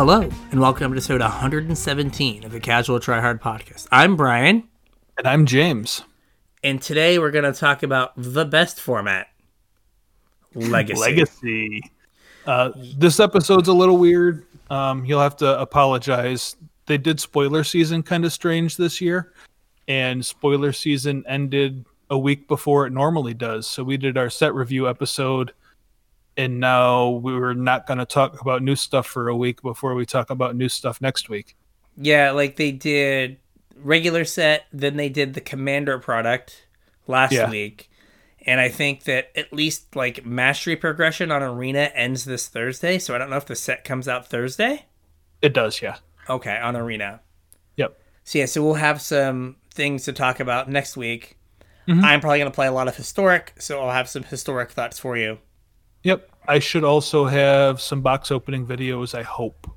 Hello, and welcome to episode 117 of the Casual Tryhard Podcast. I'm Brian, And I'm James. and today we're going to talk about the best format Legacy. Legacy. Uh, this episode's a little weird. Um, you'll have to apologize. They did spoiler season kind of strange this year, and spoiler season ended a week before it normally does. So we did our set review episode, and now we were not going to talk about new stuff for a week before we talk about new stuff next week. Yeah, like they did regular set, then they did the Commander product last Yeah. week. And I think that at least like mastery progression on Arena ends this Thursday. So I don't know if the set comes out Thursday. It does, yeah. Okay, on Arena. Yep. So yeah, so we'll have some things to talk about next week. Mhm. I'm probably gonna play a lot of historic, so I'll have some historic thoughts for you. Yep. I should also have some box opening videos, I hope.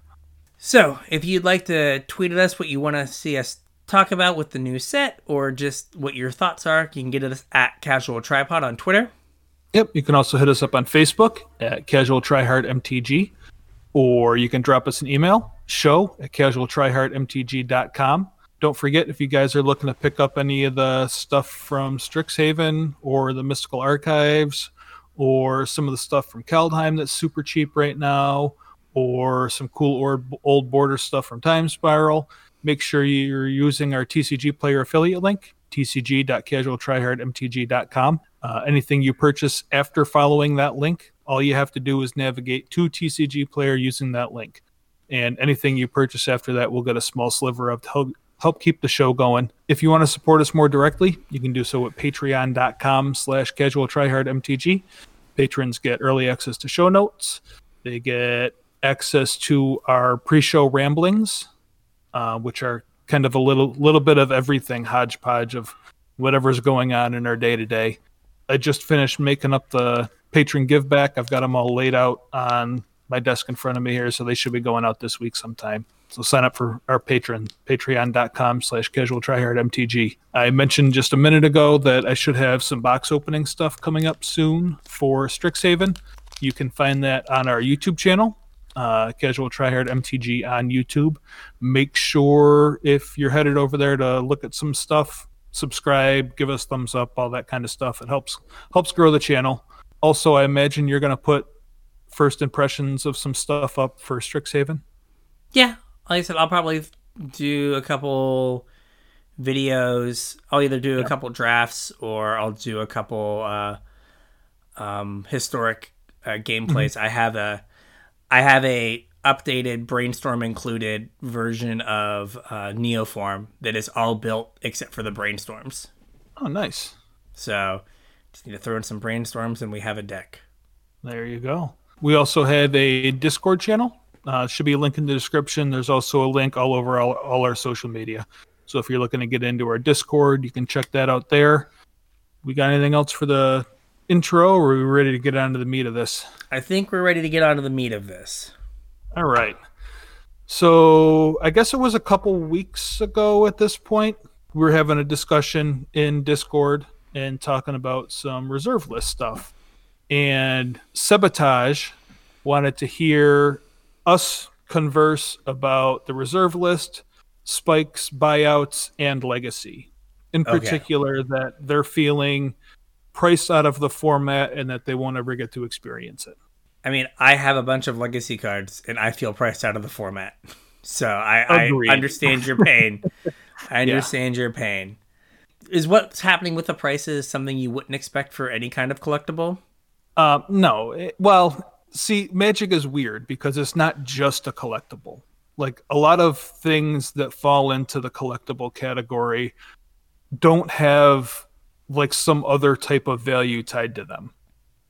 So if you'd like to tweet at us what you want to see us talk about with the new set, or just what your thoughts are, you can get us at Casual Tryhard on Twitter. Yep. You can also hit us up on Facebook at Casual Tryhard MTG, or you can drop us an email, show at casualtryhardmtg.com. Don't forget, if you guys are looking to pick up any of the stuff from Strixhaven or the Mystical Archives, or some of the stuff from Kaldheim that's super cheap right now, or some cool or old border stuff from Time Spiral, make sure you're using our TCG player affiliate link, tcg.casualtryhardmtg.com. Uh, anything you purchase after following that link, all you have to do is navigate to TCG player using that link. And anything you purchase after that will get a small sliver of help, keep the show going. If you want to support us more directly, you can do so at patreon.com slash casual mtg. Patrons get early access to show notes. They get access to our pre-show ramblings, uh, which are kind of a little little bit of everything hodgepodge of whatever's going on in our day to day. I just finished making up the patron give back. I've got them all laid out on my desk in front of me here, so they should be going out this week sometime. So sign up for our patron, patreon.com slash casual tryhard MTG. I mentioned just a minute ago that I should have some box opening stuff coming up soon for Strixhaven. You can find that on our YouTube channel, uh, Casual Tryhard MTG on YouTube. Make sure if you're headed over there to look at some stuff, subscribe, give us thumbs up, all that kind of stuff. It helps helps grow the channel. Also, I imagine you're going to put first impressions of some stuff up for Strixhaven. Yeah, like I said, I'll probably do a couple videos. I'll either do a couple drafts or I'll do a couple uh, um, historic uh, gameplays. I have a I have a updated brainstorm included version of uh, Neoform that is all built except for the brainstorms. Oh, nice. So just need to throw in some brainstorms and we have a deck. There you go. We also have a Discord channel. Uh, should be a link in the description. There's also a link all over all, all our social media. So if you're looking to get into our Discord, you can check that out there. We got anything else for the intro, or are we ready to get onto the meat of this? I think we're ready to get onto the meat of this. All right. So I guess it was a couple weeks ago at this point. We were having a discussion in Discord and talking about some reserve list stuff. And Sabotage wanted to hear us converse about the reserve list, spikes, buyouts, and legacy. In Okay. particular, that they're feeling priced out of the format and that they won't ever get to experience it. I mean, I have a bunch of legacy cards, and I feel priced out of the format. So I, I understand your pain. I understand your pain. Is what's happening with the prices something you wouldn't expect for any kind of collectible? Uh, no. It- well, see, Magic is weird because it's not just a collectible. Like a lot of things that fall into the collectible category don't have like some other type of value tied to them.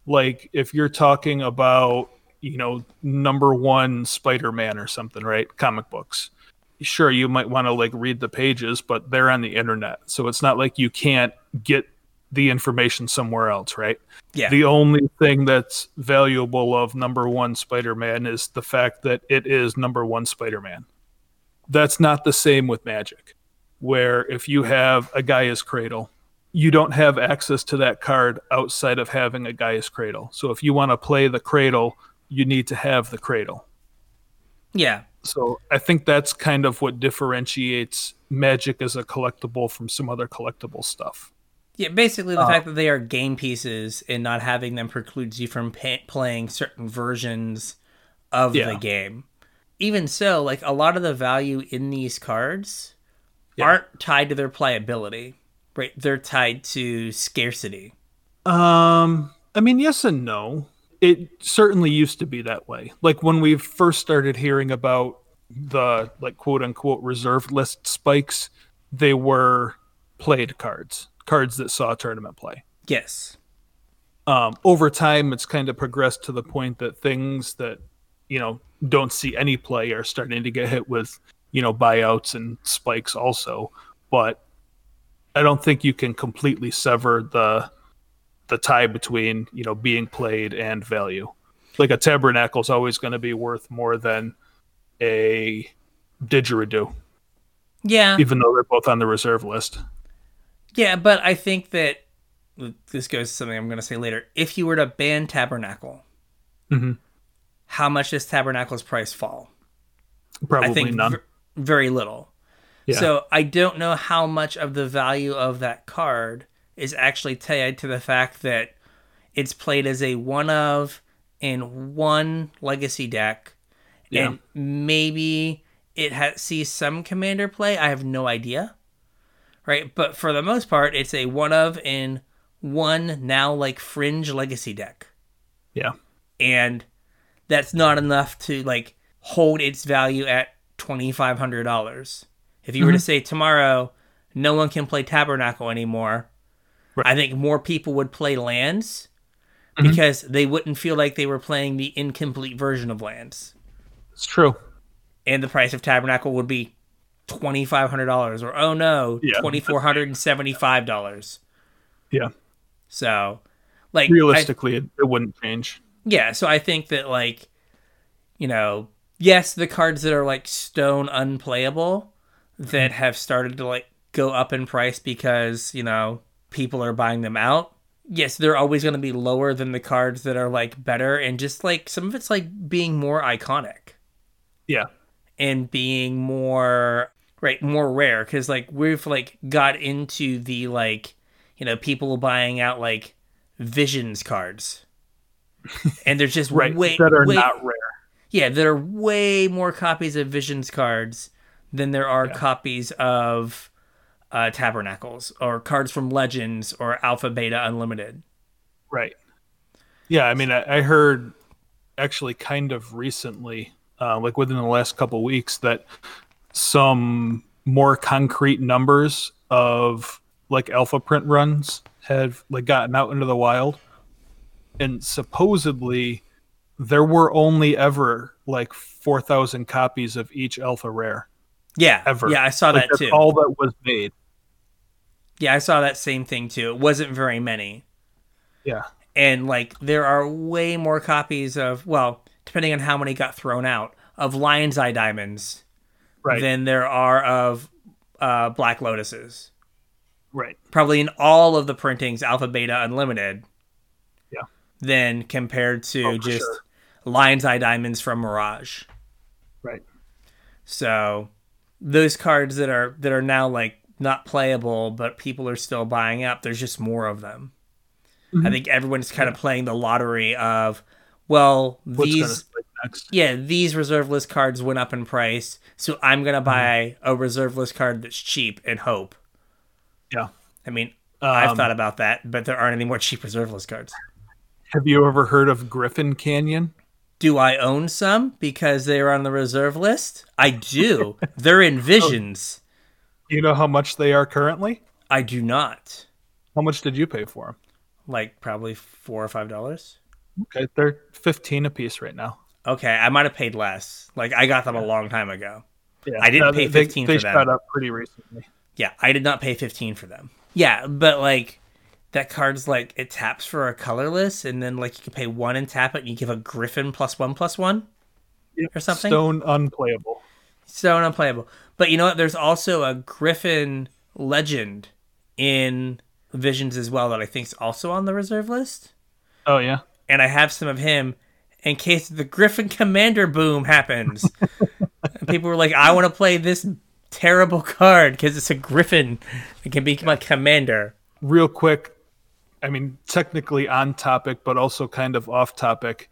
Like if you're talking about, you know, number one Spider-Man or something, right? Comic books. Sure, you might want to like read the pages, but they're on the internet. So it's not like you can't get the information somewhere else, right? Yeah. The only thing that's valuable of number one Spider Man is the fact that it is number one Spider Man. That's not the same with Magic, where if you have a Gaea's Cradle, you don't have access to that card outside of having a Gaea's Cradle. So if you want to play the Cradle, you need to have the Cradle. Yeah. So I think that's kind of what differentiates Magic as a collectible from some other collectible stuff. Yeah, basically the Uh, fact that they are game pieces and not having them precludes you from pa- playing certain versions of Yeah. the game. Even so, like a lot of the value in these cards Yeah. aren't tied to their playability, right? They're tied to scarcity. Um, I mean, yes and no. It certainly used to be that way. Like when we first started hearing about the like quote unquote reserve list spikes, they were played cards, cards that saw tournament play. Yes. Um, over time, it's kind of progressed to the point that things that you know don't see any play are starting to get hit with you know buyouts and spikes also. But I don't think you can completely sever the the tie between you know being played and value. Like a tabernacle is always going to be worth more than a didgeridoo, Yeah. even though they're both on the reserve list. Yeah, but I think that this goes to something I'm going to say later. If you were to ban Tabernacle, Mhm. how much does Tabernacle's price fall? Probably I think none. ver- very little. Yeah. So I don't know how much of the value of that card is actually tied to the fact that it's played as a one of in one legacy deck, Yeah. and maybe it ha- sees some commander play. I have no idea, right? But for the most part, it's a one of in one now like fringe legacy deck yeah. and that's not enough to like hold its value at twenty five hundred dollars. If you were to mm-hmm. say tomorrow no one can play Tabernacle anymore, Right. I think more people would play lands mm-hmm. because they wouldn't feel like they were playing the incomplete version of lands, It's true. and the price of Tabernacle would be twenty five hundred dollars, or oh no, Yeah. twenty four hundred and seventy five dollars. Yeah. So, like I- Realistically, it, it wouldn't change. Yeah, so I think that like, you know, yes, the cards that are like stone unplayable that mm-hmm. have started to like go up in price because, you know, people are buying them out. Yes, they're always going to be lower than the cards that are like better and just like some of it's like being more iconic Yeah. And being more right, more rare cuz like we've like got into the like, you know, people buying out like visions cards. And there's just Right. way that are way, not rare. yeah, there are way more copies of Visions cards than there are Yeah. copies of uh, Tabernacles or cards from Legends or Alpha Beta Unlimited. Right. Yeah, I mean, I, I heard actually kind of recently, uh, like within the last couple weeks, that some more concrete numbers of like alpha print runs have like gotten out into the wild, and supposedly there were only ever like four thousand copies of each alpha rare Yeah, ever. yeah, I saw Like, that too. all that was made. Yeah, I saw that same thing too. It wasn't very many. Yeah. And like there are way more copies of well, depending on how many got thrown out, of Lion's Eye Diamonds Right. than there are of uh, Black Lotuses. right. Probably in all of the printings, Alpha Beta Unlimited. Yeah. Than compared to Oh, just sure. Lion's Eye Diamonds from Mirage. Right. So those cards that are that are now like not playable, but people are still buying up. There's just more of them. Mm-hmm. I think everyone's kind of playing the lottery of, well, What's these yeah these reserve list cards went up in price, so I'm gonna Mm-hmm. buy a reserve list card that's cheap and hope. Yeah. I mean, I've Um, thought about that, but there aren't any more cheap reserve list cards. Have you ever heard of Griffin Canyon? Do I own some because they're on the reserve list? I do. They're in Visions. You know how much they are currently? I do not. How much did you pay for them? Like probably four or five dollars. Okay, they're fifteen a piece right now. Okay, I might have paid less. Like I got them a long time ago. Yeah, I didn't no, pay 15 They, for them. shot up pretty recently. Yeah, I did not pay fifteen for them. Yeah, but like that card's like it taps for a colorless, and then like you can pay one and tap it, and you give a Griffin plus one plus one or something. Stone unplayable. Stone unplayable. But you know what? There's also a Griffin legend in Visions as well that I think is also on the reserve list. Oh yeah, and I have some of him in case the Griffin Commander boom happens. people were like, I want to play this terrible card because it's a griffin. It can be my commander. Real quick, I mean, technically on topic, but also kind of off topic.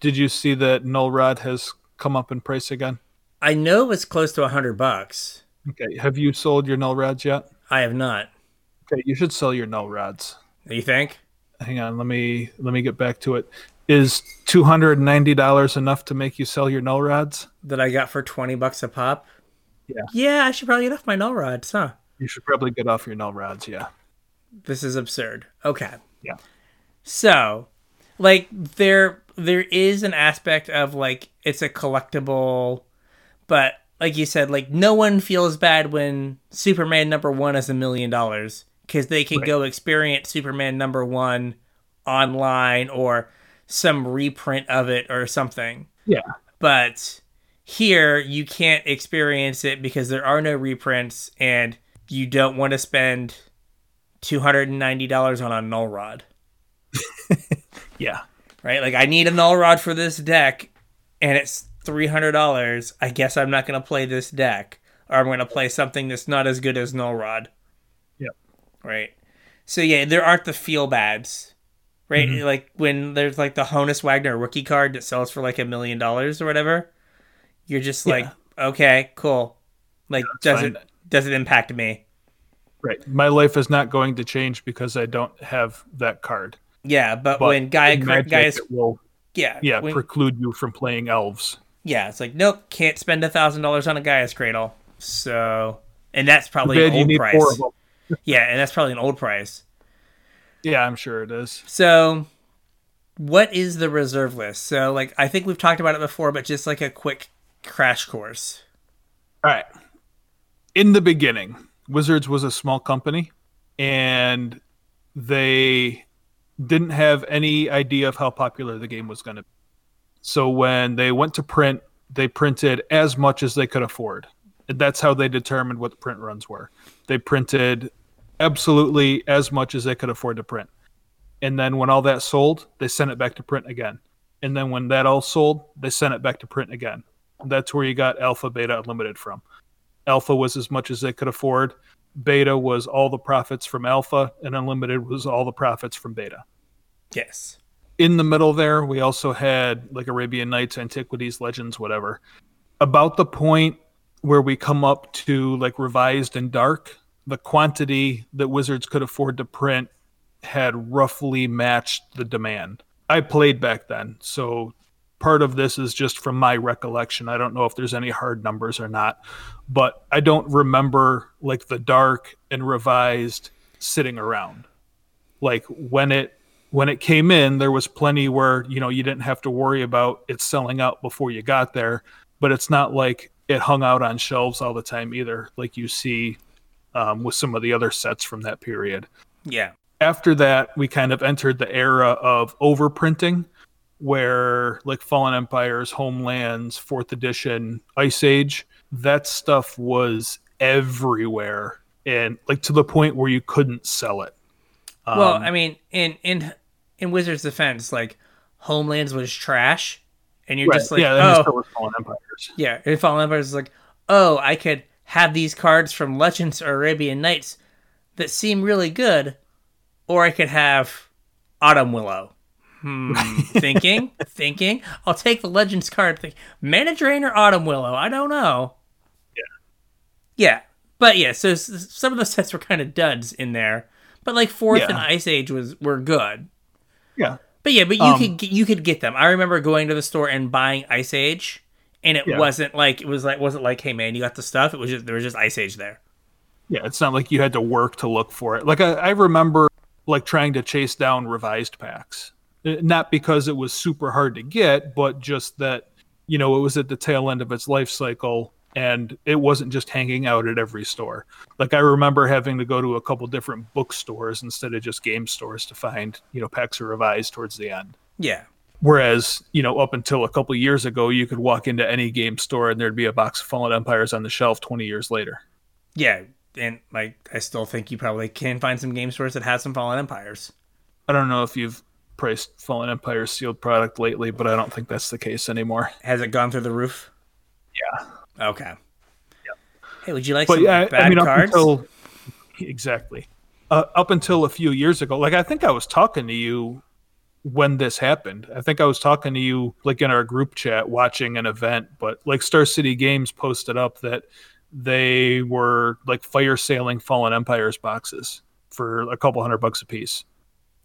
Did you see that Null Rod has come up in price again? I know it's close to a hundred bucks. Okay. Have you sold your Null Rods yet? I have not. Okay, you should sell your Null Rods. You think? Hang on, let me let me get back to it. Is two hundred and ninety dollars enough to make you sell your Null Rods? That I got for twenty bucks a pop. Yeah. Yeah, I should probably get off my null rods, huh? You should probably get off your Null Rods, yeah. This is absurd. Okay. Yeah. So, like there there is an aspect of like it's a collectible, but like you said, like no one feels bad when Superman number one is a million dollars because they can Right. go experience Superman number one online or some reprint of it or something. Yeah. But here you can't experience it because there are no reprints and you don't want to spend $290 on a null rod. Yeah. right? Like I need a null rod for this deck, and it's three hundred dollars. I guess I'm not gonna play this deck, or I'm gonna play something that's not as good as null rod. Right. So yeah, there aren't the feel bads, right? Mm-hmm. Like when there's like the Honus Wagner rookie card that sells for like a million dollars or whatever. You're just like, okay, cool. Like, it's does fine. it does it impact me? Right. My life is not going to change because I don't have that card. Yeah, but, But when Gaia Gaia's will yeah yeah when- preclude you from playing elves. Yeah, it's like nope, can't spend a thousand dollars on a Gaea's Cradle. So, and that's probably Bid, an you old price. Four of them. Yeah, and that's probably an old price. Yeah, I'm sure it is. So, what is the reserve list? So, like, I think we've talked about it before, but just like a quick crash course. All right. In the beginning, Wizards was a small company and they didn't have any idea of how popular the game was going to be. So when they went to print, they printed as much as they could afford. That's how they determined what the print runs were. They printed absolutely as much as they could afford to print. And then when all that sold, they sent it back to print again. And then when that all sold, they sent it back to print again. That's where you got Alpha, Beta, Unlimited from. Alpha was as much as they could afford. Beta was all the profits from Alpha, and Unlimited was all the profits from Beta. Yes. In the middle there, we also had like Arabian Nights, Antiquities, Legends, whatever. About the point where we come up to like Revised and Dark, the quantity that Wizards could afford to print had roughly matched the demand. I played back then, so part of this is just from my recollection. I don't know if there's any hard numbers or not, but I don't remember like the dark and revised sitting around. Like when it when it came in, there was plenty where, you know, you didn't have to worry about it selling out before you got there, but it's not like it hung out on shelves all the time either, like you see um, with some of the other sets from that period Yeah. after that, we kind of entered the era of overprinting, where like Fallen Empires, Homelands, Fourth Edition, Ice Age, that stuff was everywhere, and like to the point where you couldn't sell it. Um, well, I mean, in in in Wizards' defense, like Homelands was trash, and you're right, just like, yeah, oh, start with Fallen Empires. Yeah, and Fallen Empires is like, oh, I could have these cards from Legends or Arabian Nights that seem really good, or I could have Autumn Willow. Hmm. thinking, thinking. I'll take the Legends card. Think, Mana Drain or Autumn Willow? I don't know. Yeah. Yeah, but yeah. So some of the sets were kind of duds in there, but like Fourth Yeah. and Ice Age was were good. Yeah, But yeah, but you Um, could you could get them. I remember going to the store and buying Ice Age, and it Yeah. wasn't like it was like wasn't like, hey man, you got the stuff. It was just there was just Ice Age there. yeah. It's not like you had to work to look for it. Like I, I remember like trying to chase down revised packs, Uh, not because it was super hard to get, but just that you know it was at the tail end of its life cycle and it wasn't just hanging out at every store. Like I remember having to go to a couple different bookstores instead of just game stores to find you know packs of revised towards the end. Yeah, Whereas, you know, up until a couple years ago, you could walk into any game store and there'd be a box of Fallen Empires on the shelf 20 years later. yeah, and like I still think you probably can find some game stores that have some Fallen Empires. I don't know if you've priced Fallen Empires sealed product lately, but I don't think that's the case anymore. Has it gone through the roof? Yeah. Okay. Hey, would you like But some yeah, bad I mean, cards? until exactly uh, up until a few years ago, like I think I was talking to you when this happened. I think I was talking to you like in our group chat watching an event, but like Star City Games posted up that they were like fire sailing Fallen Empires boxes for a couple hundred bucks a piece.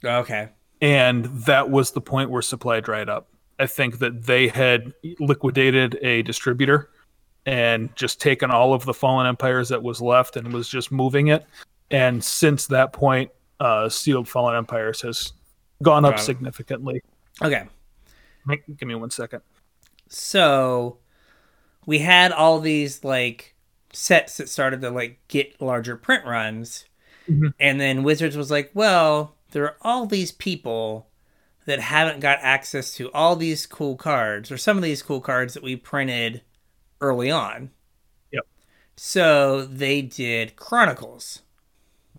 okay. And that was the point where supply dried up. I think that they had liquidated a distributor and just taken all of the Fallen Empires that was left and was just moving it. And since that point, uh, Sealed Fallen Empires has gone up significantly. Okay. Give me one second. So we had all these like sets that started to like get larger print runs. Mhm. And then Wizards was like, well, there are all these people that haven't got access to all these cool cards or some of these cool cards that we printed early on. Yep. So they did Chronicles.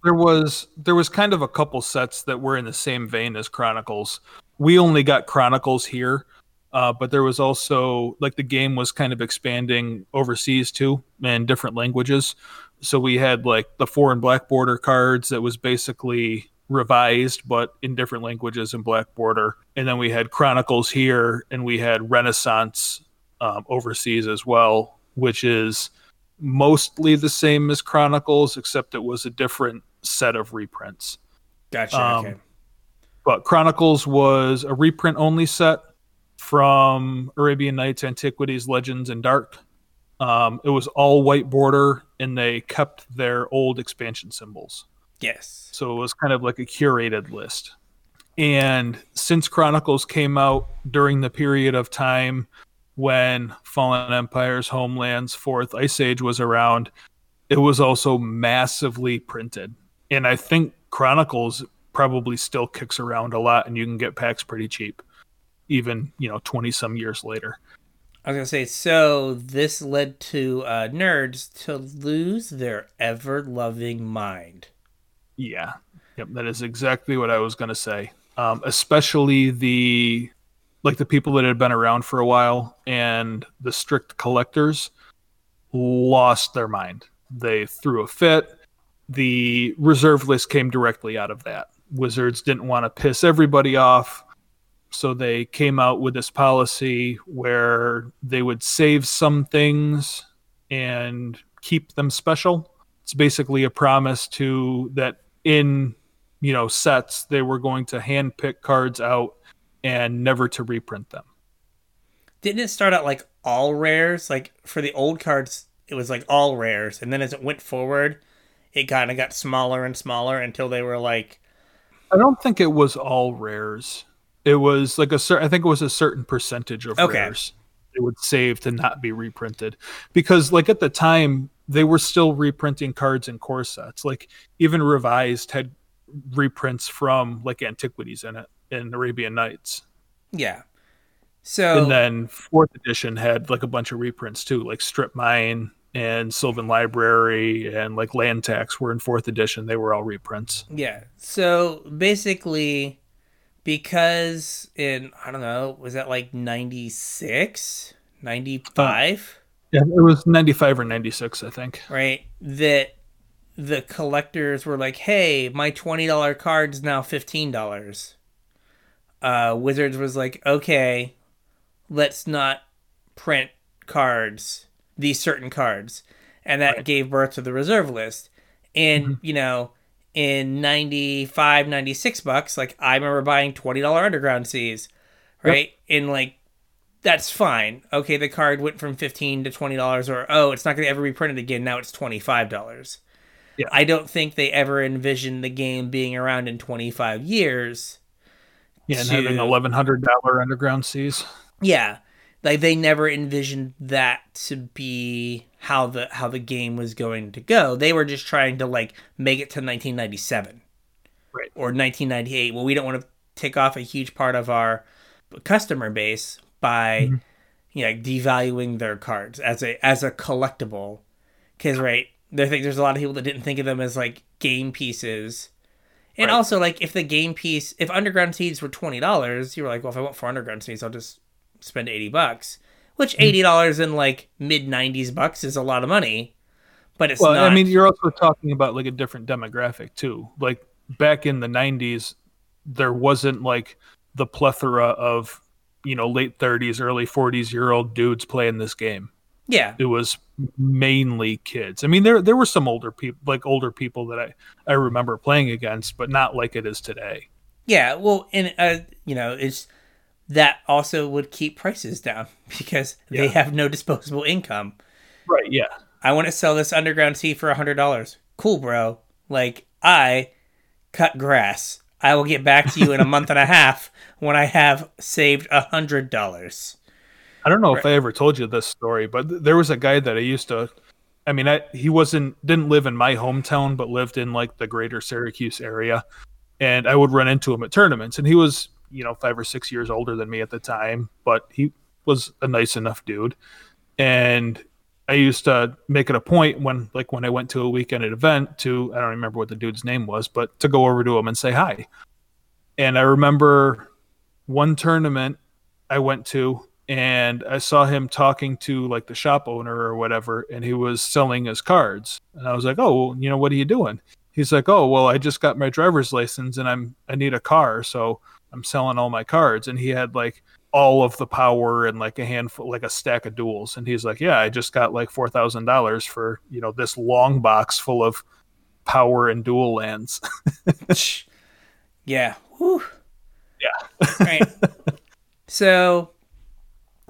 There was there was kind of a couple sets that were in the same vein as Chronicles. We only got Chronicles here, uh, but there was also like the game was kind of expanding overseas too in different languages. So we had like the foreign black border cards that was basically revised but in different languages in black border and then we had chronicles here and we had renaissance um, overseas as well which is mostly the same as chronicles except it was a different set of reprints Gotcha. Um, okay. but Chronicles was a reprint only set from Arabian Nights, Antiquities, Legends, and Dark. Um, it was all white border, and they kept their old expansion symbols. Yes. So it was kind of like a curated list. And since Chronicles came out during the period of time when Fallen Empires, Homelands, Fourth Ice Age was around, it was also massively printed. And I think Chronicles probably still kicks around a lot and you can get packs pretty cheap, even, you know, 20 some years later. I was gonna say, so this led to uh, nerds to lose their ever loving mind. Yeah. Yep, that is exactly what I was going to say. Um, especially the like the people that had been around for a while and the strict collectors lost their mind. They threw a fit. The reserve list came directly out of that. Wizards didn't want to piss everybody off, so they came out with this policy where they would save some things and keep them special. It's basically a promise to that in you know sets they were going to hand pick cards out and never to reprint them. Didn't it start out like all rares? Like for the old cards, it was like all rares, and then as it went forward, it kind of got smaller and smaller until they were like, I don't think it was all rares. It was like a certain. I think it was a certain percentage of Okay. rares they would save to not be reprinted, because like at the time they were still reprinting cards in core sets. Like even revised had reprints from like antiquities in it in Arabian Nights, yeah. So and then fourth edition had like a bunch of reprints too, like Strip Mine and Sylvan Library and like Land Tax were in fourth edition. They were all reprints. yeah. So basically, because in I don't know, was that like 96, 95? Yeah, it was ninety five or ninety six, I think. right? That the collectors were like, "Hey, my twenty dollar card's now fifteen dollars." Uh, Wizards was like, "Okay, let's not print cards, these certain cards," and that Right. gave birth to the reserve list. And mm-hmm. you know, in 95, 96 bucks, like I remember buying twenty dollar underground seas, right? In like that's fine. Okay, the card went from fifteen to twenty dollars, or oh, it's not going to ever be printed again. Now it's twenty five dollars. Yeah. I don't think they ever envisioned the game being around in twenty five years. Yeah, and to- having eleven hundred dollar underground seas. Yeah, like they never envisioned that to be how the how the game was going to go. They were just trying to like make it to nineteen ninety seven, Right. or nineteen ninety eight. Well, we don't want to take off a huge part of our customer base by Mhm. you know devaluing their cards as a as a collectible because right there think there's a lot of people that didn't think of them as like game pieces and Right. also like if the game piece if underground seas were $20 you were like well if i want four underground seas i'll just spend 80 bucks which eighty dollars in like mid nineties bucks is a lot of money, but it's Well, not. I mean, you're also talking about like a different demographic too. Like back in the '90s, there wasn't like the plethora of you know late 30s, early 40s year old dudes playing this game. yeah, It was mainly kids. I mean, there there were some older people, like older people that I I remember playing against, but not like it is today. yeah. Well, and uh, you know, it's that also would keep prices down because they have no disposable income. Right? Yeah. I want to sell this underground sea for a hundred dollars. Cool, bro. Like I cut grass. I will get back to you in a month and a half when I have saved a hundred dollars. I don't know if I ever told you this story, but th- there was a guy that I used to. I mean, I, he wasn't didn't live in my hometown, but lived in like the greater Syracuse area, and I would run into him at tournaments. And he was, you know, five or six years older than me at the time, but he was a nice enough dude. And I used to make it a point when, like, when I went to a weekend event to I don't remember what the dude's name was, but to go over to him and say hi. And I remember one tournament I went to and I saw him talking to like the shop owner or whatever, and he was selling his cards. And I was like, "Oh, you know, what are you doing?" He's like, "Oh, well, I just got my driver's license and I'm I need a car, so I'm selling all my cards." And he had like all of the power and like a handful, like a stack of duels. And he's like, "Yeah, I just got like four thousand dollars for you know this long box full of power and dual lands." Yeah. Whew. yeah, Right. so,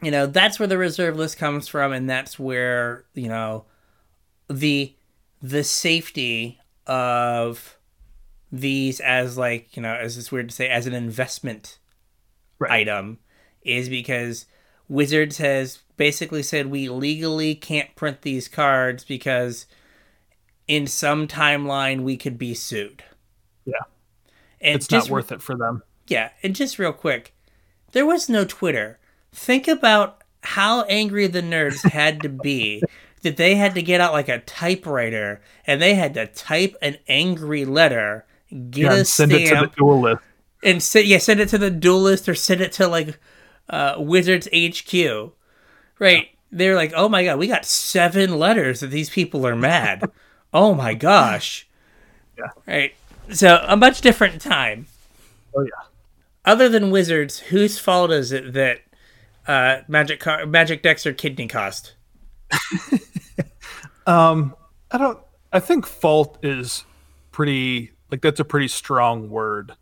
you know, that's where the reserve list comes from, and that's where you know the the safety of these as like you know as it's weird to say as an investment Right. item is because Wizards has basically said we legally can't print these cards because in some timeline we could be sued. Yeah. And it's just not worth it for them. yeah, and just real quick, there was no Twitter. Think about how angry the nerds had to be that they had to get out like a typewriter and they had to type an angry letter, get Yeah, a send it to the duelist. and send yeah, send it to the duelist or send it to like uh, Wizards HQ. Right? They're like, oh my god, we got seven letters that these people are mad. oh my gosh. Yeah. Right. So a much different time Oh yeah. other than wizards, whose fault is it that uh, magic car- magic decks are kidney cost? Um, I don't. I think fault is pretty like that's a pretty strong word.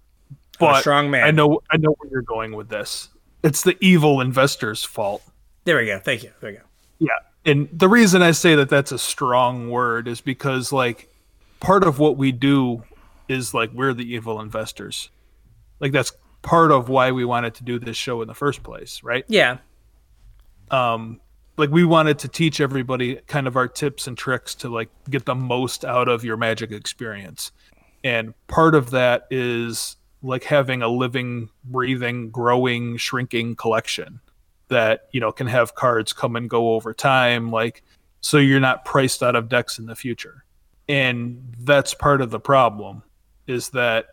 But strong man. I know. I know where you're going with this. It's the evil investor's fault. There we go. Thank you. There we go. Yeah, and the reason I say that that's a strong word is because like part of what we do is like we're the evil investors. Like that's part of why we wanted to do this show in the first place, right? Yeah. um like we wanted to teach everybody kind of our tips and tricks to like get the most out of your magic experience and part of that is like having a living breathing growing shrinking collection that you know can have cards come and go over time like so you're not priced out of decks in the future. And that's part of the problem is that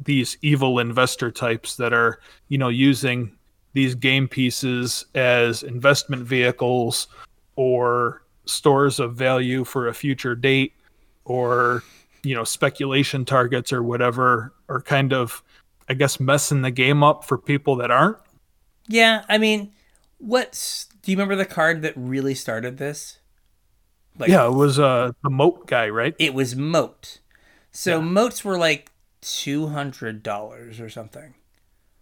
these evil investor types that are you know using these game pieces as investment vehicles or stores of value for a future date or you know speculation targets or whatever are kind of i guess messing the game up for people that aren't Yeah. I mean, what's do you remember the card that really started this? Like, yeah it was uh the moat guy right it was moat. So moats were like two hundred dollars or something.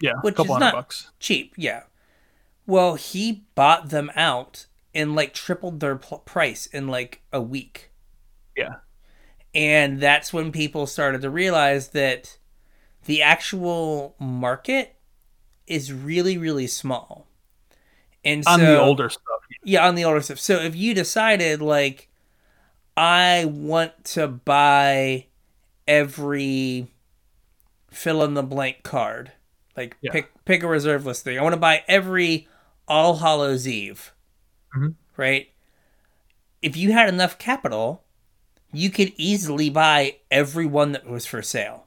yeah Which a couple is hundred not- bucks cheap yeah well he bought them out and like tripled their pl- price in like a week yeah and that's when people started to realize that the actual market is really really small. And on so, the older stuff yeah. On the older stuff. So if you decided like i want to buy every fill in the blank card like Yeah. pick pick a reserve list thing. I want to buy every all hallows eve Mhm. right? If you had enough capital you could easily buy every one that was for sale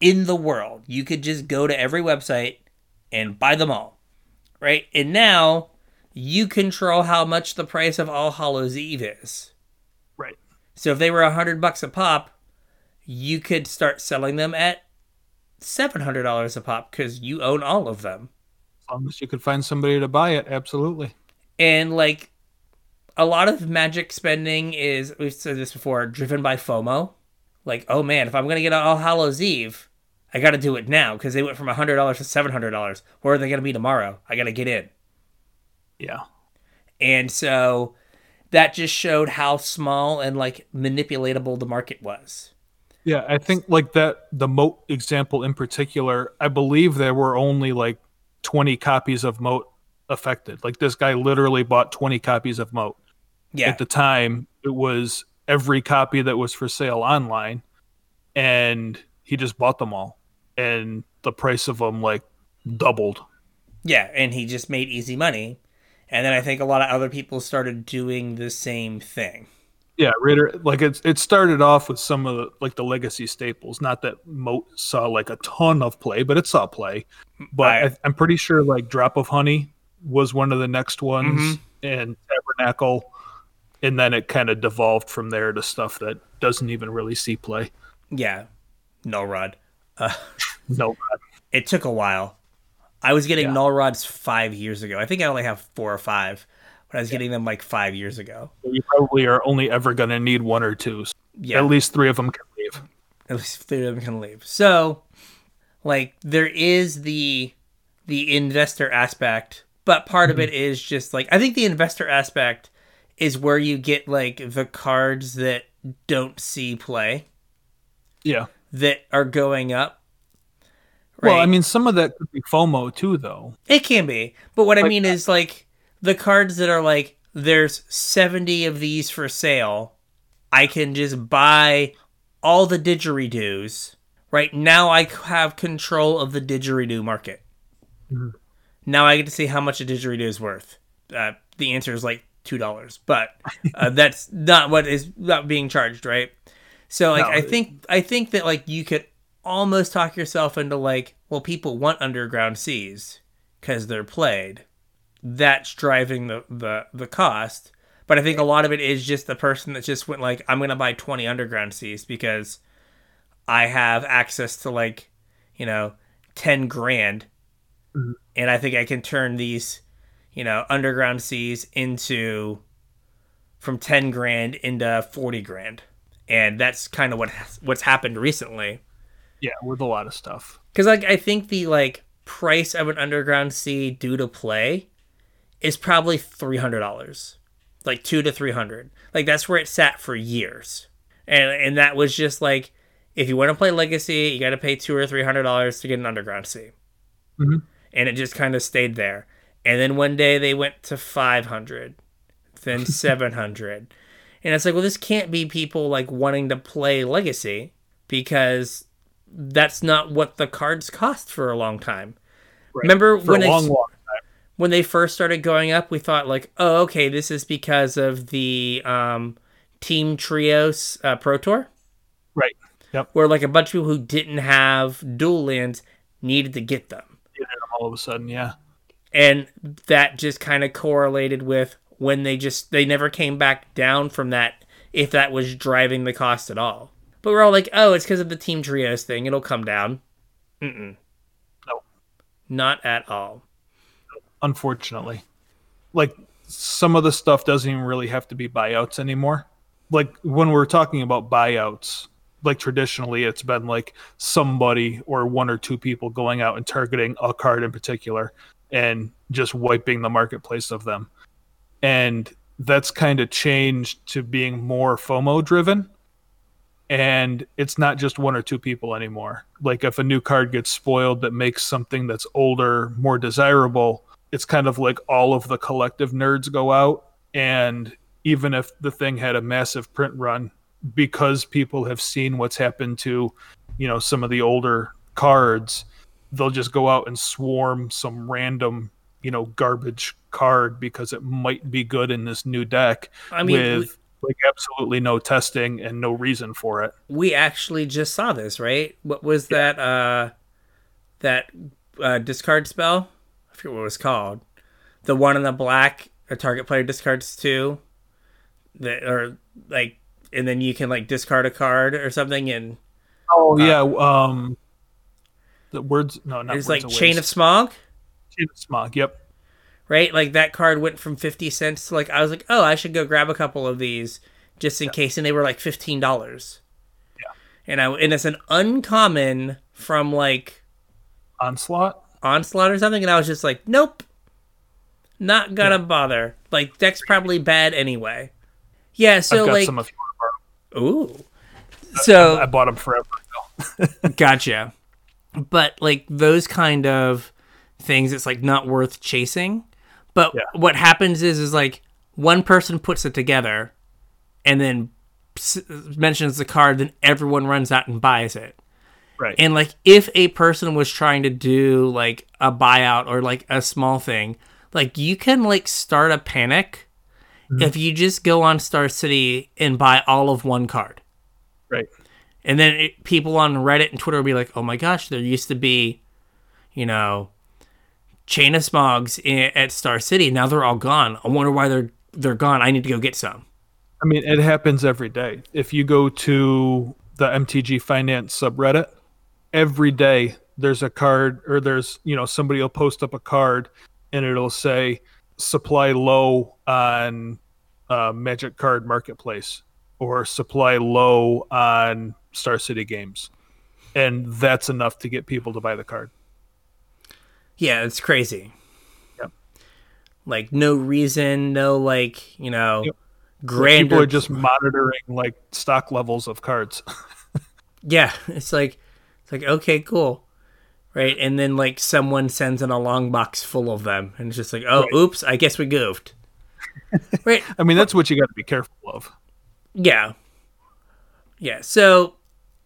in the world you could just go to every website and buy them all right and now you control how much the price of All Hallows Eve is. Right. So if they were a hundred bucks a pop, you could start selling them at seven hundred dollars a pop because you own all of them. As long as you could find somebody to buy it, absolutely. And like a lot of magic spending is we've said this before, driven by FOMO. Like, oh man, if I'm gonna get All Hallows Eve, I gotta do it now because they went from hundred dollars to seven hundred dollars. Where are they gonna be tomorrow? I gotta get in. Yeah. And so that just showed how small and like manipulatable the market was. Yeah, I think like that the moat example in particular, I believe there were only like 20 copies of moat affected. Like this guy literally bought 20 copies of moat. Yeah. At the time, it was every copy that was for sale online and he just bought them all and the price of them like doubled. Yeah, and he just made easy money. And then I think a lot of other people started doing the same thing. Yeah, Raider like it's it started off with some of the like the legacy staples. Not that Moat saw like a ton of play, but it saw play. But I- I, I'm pretty sure like Drop of Honey was one of the next ones, Mhm. and Tabernacle, and then it kind of devolved from there to stuff that doesn't even really see play. Yeah. No rod. No, Rod. It took a while. I was getting Yeah. null rods five years ago. I think I only have four or five, but I was getting them like five years ago. you probably are only ever going to need one or two. So Yeah. At least three of them can leave. at least three of them can leave. So, like, there is the the investor aspect, but part of it is just like I think the investor aspect is where you get like the cards that don't see play Yeah. that are going up. Well, I mean, some of that could be FOMO too, though. It can be, but what I mean is like the cards that are like there's 70 of these for sale. I can just buy all the didgeridoos. Right now I have control of the didgeridoo market. Mhm. Now I get to see how much a didgeridoo is worth. Uh, the answer is like $2, but uh, that's not what is not being charged, right? So like No, I think I think that like you could almost talk yourself into like, well, people want underground seas because they're played. That's driving the, the the cost. But I think a lot of it is just the person that just went like, I'm gonna buy 20 underground seas because I have access to like, you know, 10 grand, And I think I can turn these, you know, underground seas into from 10 grand into 40 grand. And that's kind of what what's happened recently. Yeah, with a lot of stuff. Because like I think the like price of an underground sea due to play is probably three hundred dollars, like two to three hundred. Like that's where it sat for years, and and that was just like if you want to play Legacy, you got to pay two or three hundred dollars to get an underground sea, Mhm. And it just kind of stayed there. And then one day they went to five hundred, then seven hundred, and it's like, well, this can't be people like wanting to play Legacy because that's not what the cards cost for a long time. Right. Remember For when they long, long when they first started going up, we thought like, oh, okay, this is because of the um, Team Trios uh, Pro Tour, Right. Yep. where like a bunch of people who didn't have dual lands needed to get them, all of a sudden, yeah. and that just kind of correlated with when they just they never came back down from that if that was driving the cost at all. But we're all like, oh, it's because of the Team Trios thing; it'll come down. Mm-mm. No. not at all. unfortunately. Like some of the stuff doesn't even really have to be buyouts anymore. Like when we're talking about buyouts, like traditionally it's been like somebody or one or two people going out and targeting a card in particular and just wiping the marketplace of them. And that's kind of changed to being more FOMO driven. And it's not just one or two people anymore. Like if a new card gets spoiled that makes something that's older more desirable, it's kind of like all of the collective nerds go out and even if the thing had a massive print run because people have seen what's happened to you know some of the older cards they'll just go out and swarm some random you know garbage card because it might be good in this new deck I mean, with like absolutely no testing and no reason for it we actually just saw this, right? What was that uh that uh discard spell? I forget what it was called. the one in the black, a target player discards two. That or like, and then you can like discard a card or something, and Oh yeah, um, the words no, not it's like of Chain Waste. of Smog, Chain of Smog. Yep. right? Like that card went from fifty cents to like I was like, oh, I should go grab a couple of these just in case, and they were like fifteen dollars. Yeah. And I and it's an uncommon from like Onslaught. onslaught or something, and I was just like, nope, not gonna bother. Like deck's probably bad anyway. Yeah, so like, ooh, so borrow. I bought them forever ago. gotcha. But like those kind of things, it's like not worth chasing. But Yeah. what happens is, is like one person puts it together, and then mentions the card, then everyone runs out and buys it. Right. And like if a person was trying to do like a buyout or like a small thing, like you can like start a panic Mm-hmm. if you just go on Star City and buy all of one card. right. And then it, people on Reddit and Twitter will be like, "Oh my gosh, there used to be, you know, chain of smogs i at Star City. Now they're all gone. I wonder why they're they're gone. I need to go get some." I mean, it happens every day. If you go to the MTG Finance subreddit, every day there's a card or there's, you know, somebody will post up a card and it'll say supply low on uh, Magic Card Marketplace or supply low on Star City Games. And that's enough to get people to buy the card. Yeah, it's crazy. Yep. Like no reason, no like you know, Yep. grander. People are just monitoring like stock levels of cards. Yeah, it's like it's like okay, cool. Right? And then like someone sends in a long box full of them and it's just like, "Oh, Right. oops, I guess we goofed." right? I mean, that's what you got to be careful of. Yeah. Yeah, so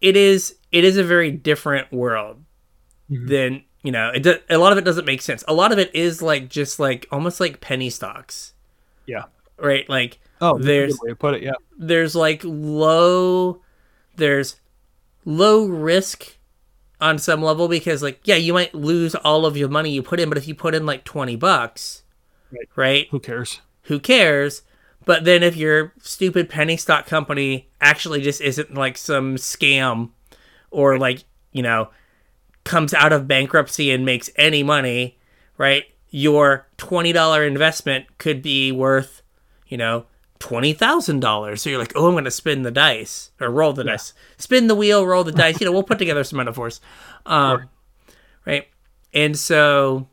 it is it is a very different world Mhm. than, you know, it do, a lot of it doesn't make sense. A lot of it is like just like almost like penny stocks. Yeah. Right? Like Oh, There's- way to put it. Yeah. there's like low there's low risk on some level because like yeah you might lose all of your money you put in but if you put in like 20 bucks Right. right Who cares? Who cares but then if your stupid penny stock company actually just isn't like some scam or like you know comes out of bankruptcy and makes any money right your $20 investment could be worth you know twenty thousand dollars. So you're like, oh, I'm going to spin the dice or roll the dice, spin the wheel, roll the dice. You know, we'll put together some metaphors, um, Sure. right? And so,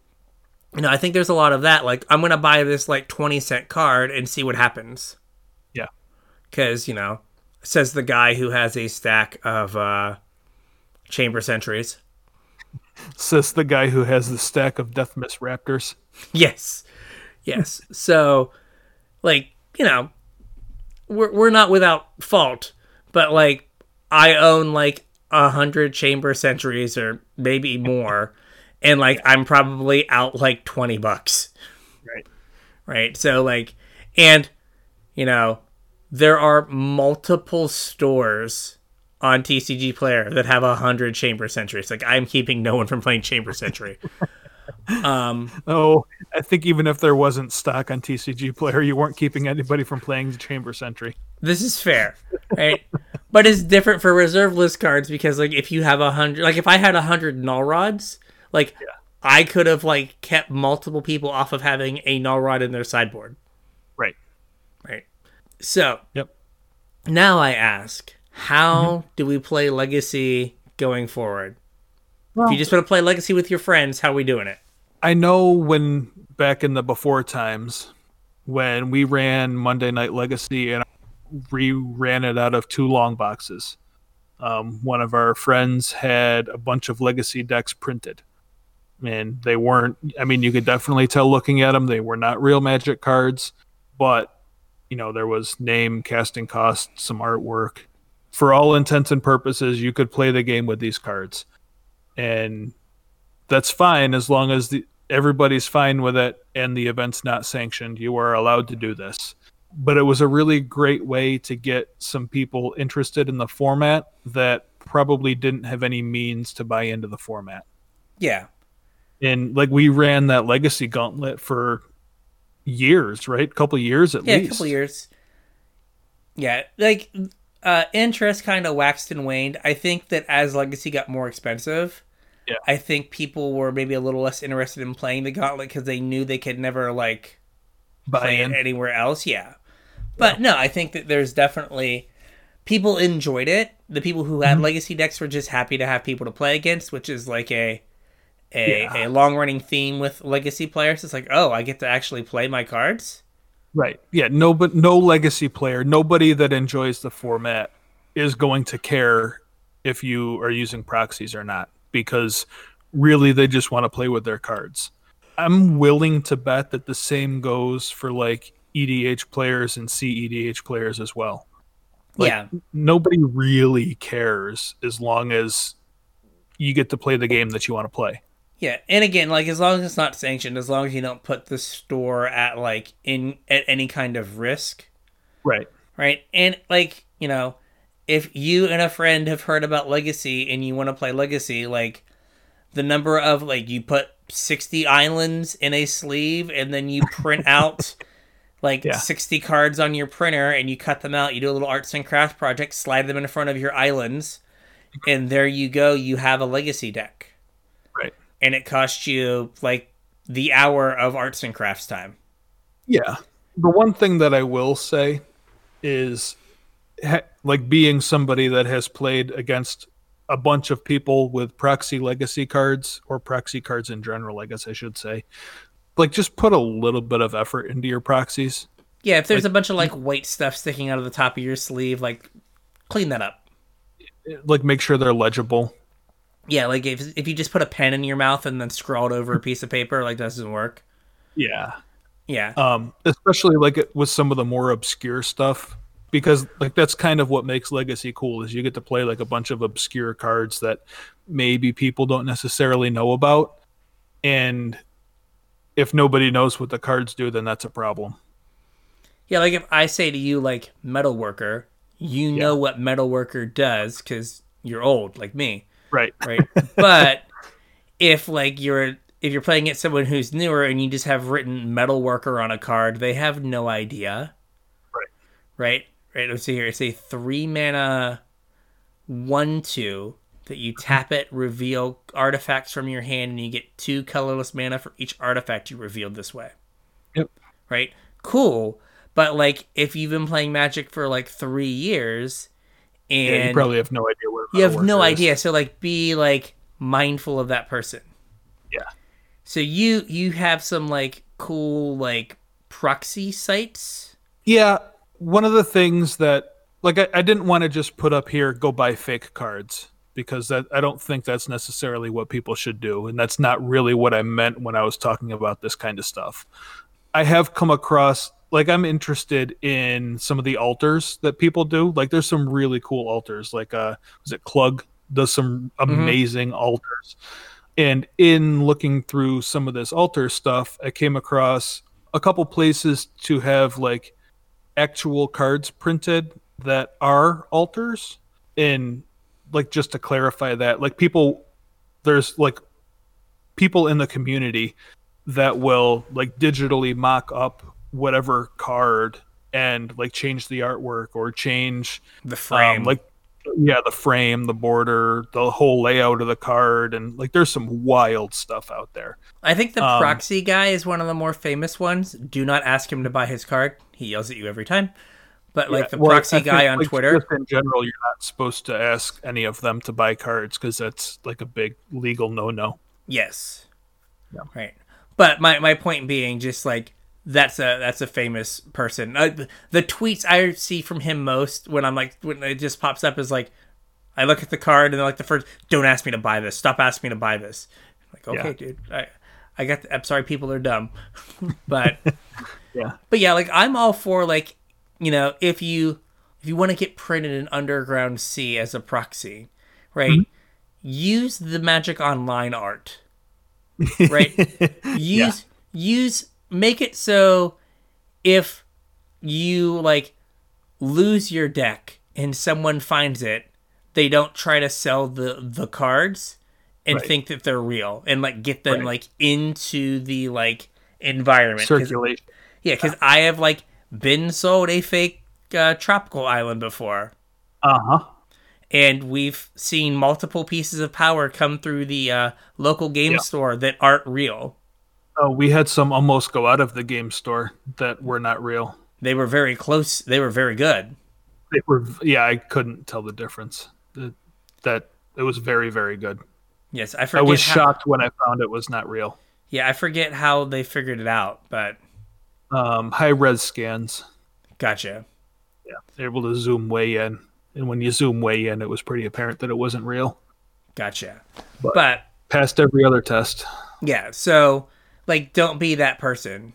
you know, I think there's a lot of that. Like, I'm going to buy this like twenty cent card and see what happens. Yeah. because you know, says the guy who has a stack of uh, Chamber Sentries. Says the guy who has the stack of Deathmist Raptors. Yes. Yes. so, like, you know, we're, we're not without fault, but like, I own like a hundred Chamber Sentries or maybe more, and like, I'm probably out like 20 bucks. Right. Right. So, like, and, you know, there are multiple stores on TCG Player that have a hundred Chamber Sentries. Like, I'm keeping no one from playing Chamber Sentry. um, Oh, I think even if there wasn't stock on TCG Player, you weren't keeping anybody from playing the Chamber Sentry. This is fair, right? but it's different for reserve list cards because, like, if you have a hundred, like, if I had a hundred null rods, like, I could have like kept multiple people off of having a null rod in their sideboard, Right. right? So Yep. now I ask, how do we play Legacy going forward? if you just want to play Legacy with your friends, how are we doing it? I know when back in the before times when we ran Monday Night Legacy and we ran it out of two long boxes. Um, one of our friends had a bunch of Legacy decks printed, and they weren't. I mean, you could definitely tell looking at them they were not real Magic cards, but you know there was name, casting cost, some artwork. For all intents and purposes, you could play the game with these cards, and that's fine as long as the everybody's fine with it and the event's not sanctioned. You are allowed to do this. But it was a really great way to get some people interested in the format that probably didn't have any means to buy into the format. Yeah, And like we ran that legacy gauntlet for years, right? A couple years at yeah, least. Yeah, a couple years. Yeah, like uh, interest kind of waxed and waned. I think that as Legacy got more expensive, Yeah. I think people were maybe a little less interested in playing the Gauntlet because they knew they could never like Buy play it anywhere else. Yeah, but no, I think that there's definitely people enjoyed it. The people who Mm-hmm. had Legacy decks were just happy to have people to play against, which is like a a, Yeah. a long running theme with Legacy players. It's like, oh, I get to actually play my cards. Right. Yeah. No, but no legacy player, nobody that enjoys the format is going to care if you are using proxies or not because really they just want to play with their cards. I'm willing to bet that the same goes for like EDH players and CEDH players as well. Like, yeah, Nobody really cares as long as you get to play the game that you want to play. Yeah, and again, like as long as it's not sanctioned, as long as you don't put the store at like in at any kind of risk, Right. right? And like you know, if you and a friend have heard about Legacy and you want to play Legacy, like the number of like you put sixty islands in a sleeve and then you print out like Yeah. 60 cards on your printer and you cut them out you do a little arts and crafts project slide them in front of your islands and there you go you have a legacy deck Right. And it costs you like the hour of arts and crafts time Yeah. The one thing that I will say is ha- like being somebody that has played against a bunch of people with proxy legacy cards or proxy cards in general, I guess I should say. Like just put a little bit of effort into your proxies. yeah if there's a bunch of like white stuff sticking out of the top of your sleeve like clean that up Like make sure they're legible. Yeah like if, if you just put a pen in your mouth and then scrawled over a piece of paper like that doesn't work. Yeah. yeah. Um, especially like it- with some of the more obscure stuff because like that's kind of what makes legacy cool is you get to play like a bunch of obscure cards that maybe people don't necessarily know about and if nobody knows what the cards do then that's a problem. Yeah, like if I say to you like metalworker, you know what metalworker does because you're old like me, right right? but if like you're if you're playing against someone who's newer and you just have written metalworker on a card, they have no idea. Right. Right? Right. Let's see here. It's a three mana one two that you mm-hmm. tap it, reveal artifacts from your hand, and you get two colorless mana for each artifact you revealed this way yep right? Cool. But like if you've been playing Magic for like three years and yeah, you probably have no idea you have no idea, so like be like mindful of that person. yeah So you you have some like cool like proxy sites. Yeah, one of the things that like I, I didn't want to just put up here go buy fake cards because that I don't think that's necessarily what people should do and that's not really what I meant when I was talking about this kind of stuff. I have come across like I'm interested in some of the altars that people do. Like there's some really cool altars like uh was it Klug does some amazing altars. And in looking through some of this altar stuff, I came across a couple places to have like actual cards printed that are altars and like just to clarify that like people there's like people in the community that will like digitally mock up whatever card and like change the artwork or change The frame. um, like yeah the frame the border the whole layout of the card and like there's some wild stuff out there I think the um, proxy guy is one of the more famous ones. Do not ask him to buy his card. He yells at you every time. But like Yeah, the well, proxy guy on like, Twitter, in general you're not supposed to ask any of them to buy cards because that's like a big legal no-no Yes. Yeah. Right. But my, my point being just like that's a that's a famous person. Uh, the, tweets I see from him most when I'm like when it just pops up is like I look at the card and they're like the first don't ask me to buy this. Stop asking me to buy this. Like okay, Yeah. dude. I I got the, I'm sorry people are dumb. but yeah but yeah, like I'm all for like, you know, if you if you want to get printed in Underground Sea as a proxy, right? Use the Magic Online art, right? use use make it so if you like lose your deck and someone finds it, they don't try to sell the the cards and Right. think that they're real and like get them Right. like into the like environment circulation Yeah, because I have like been sold a fake uh, tropical island before, Uh huh. and we've seen multiple pieces of power come through the uh, local game Yeah. store that aren't real. Oh, we had some almost go out of the game store that were not real. They were very close. They were very good. They were, yeah, I couldn't tell the difference. That, that it was very, very good. Yes, I I was how, shocked when I found it was not real. Yeah, I forget how they figured it out, but Um, high res scans, gotcha. yeah, able to zoom way in, and when you zoom way in, it was pretty apparent that it wasn't real. Gotcha. But- but Passed every other test. Yeah, so like don't be that person.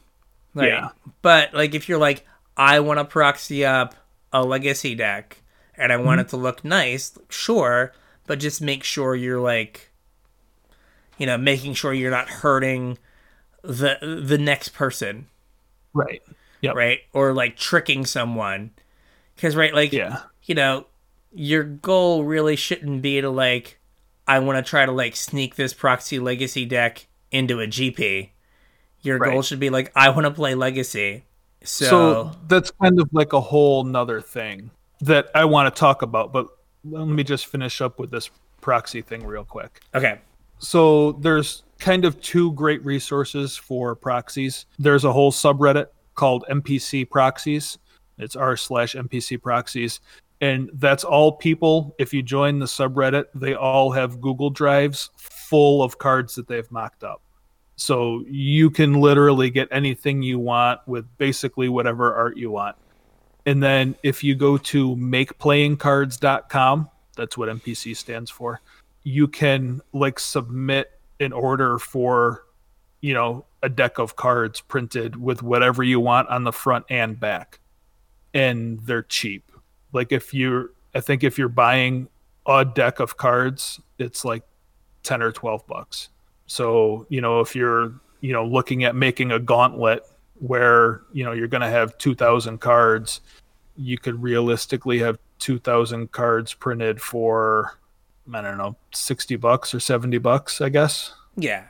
Like, Yeah. But like if you're like, I want to proxy up a legacy deck and I want mm-hmm. it to look nice, sure, but just make sure you're like you know, making sure you're not hurting the the next person, Right. Yep. right? Or like tricking someone. Cuz right like Yeah. you know, your goal really shouldn't be to like, I want to try to like sneak this proxy legacy deck into a GP. Your goal should be like, I want to play legacy. So, So, that's kind of like a whole nother thing that I want to talk about, but let me just finish up with this proxy thing real quick. okay, So there's kind of two great resources for proxies. There's a whole subreddit called MPC proxies. It's r slash MPC proxies. And that's all people. If you join the subreddit, they all have Google Drives full of cards that they've mocked up. So you can literally get anything you want with basically whatever art you want. And then if you go to makeplayingcards.com, that's what MPC stands for, you can like submit an order for, you know, a deck of cards printed with whatever you want on the front and back. And they're cheap. Like if you're, I think if you're buying a deck of cards, it's like 10 or 12 bucks. So, you know, if you're, you know, looking at making a gauntlet where, you know, you're going to have 2,000 cards, you could realistically have 2,000 cards printed for, I don't know, 60 bucks or 70 bucks, I guess. yeah.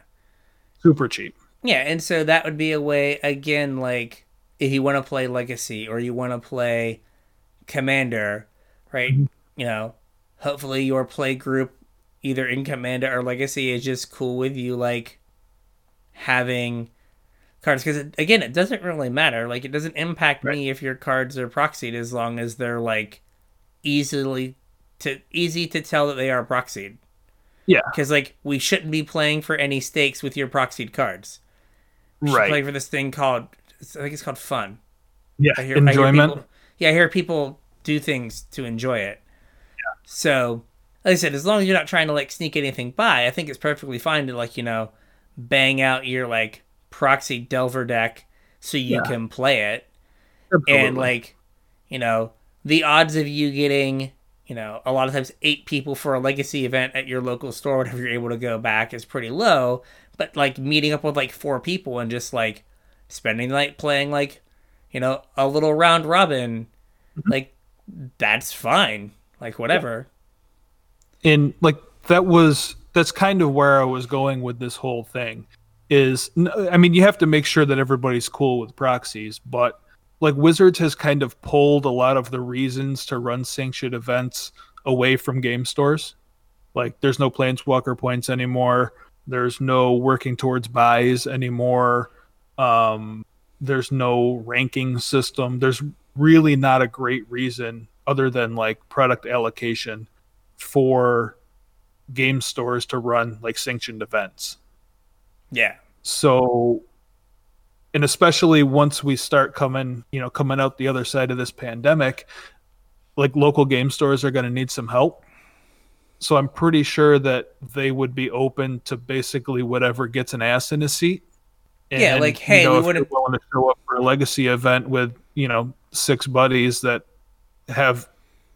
Super cheap. Yeah, and so that would be a way, again, like, if you want to play Legacy or you want to play Commander, right? Mm-hmm. You know, hopefully your play group, either in Commander or Legacy, is just cool with you, like, having cards. Because, again, it doesn't really matter. Like, it doesn't impact me if your cards are proxied as long as they're, like, easily to easy to tell that they are proxied Yeah. because like we shouldn't be playing for any stakes with your proxied cards. We Right. play for this thing called I think it's called fun. Yeah. I hear, Enjoyment. I hear people, yeah, I hear people do things to enjoy it. yeah. So, like I said, as long as you're not trying to like sneak anything by, I think it's perfectly fine to like you know bang out your like proxy Delver deck so you Yeah. can play it. Absolutely. and like you know the odds of you getting you know a lot of times eight people for a legacy event at your local store whenever you're able to go back is pretty low. But like meeting up with like four people and just like spending the night playing like you know a little round robin mm-hmm. like that's fine. Like whatever and like that was that's kind of where I was going with this whole thing is I mean you have to make sure that everybody's cool with proxies but like Wizards has kind of pulled a lot of the reasons to run sanctioned events away from game stores. Like there's no planeswalker points anymore. There's no working towards buys anymore. Um there's no ranking system. There's really not a great reason other than like product allocation for game stores to run like sanctioned events. yeah So and especially once we start coming, you know, coming out the other side of this pandemic, like local game stores are going to need some help. So I'm pretty sure that they would be open to basically whatever gets an ass in a seat. Yeah, like, hey, you know, we willing to show up for a legacy event with, you know, six buddies that have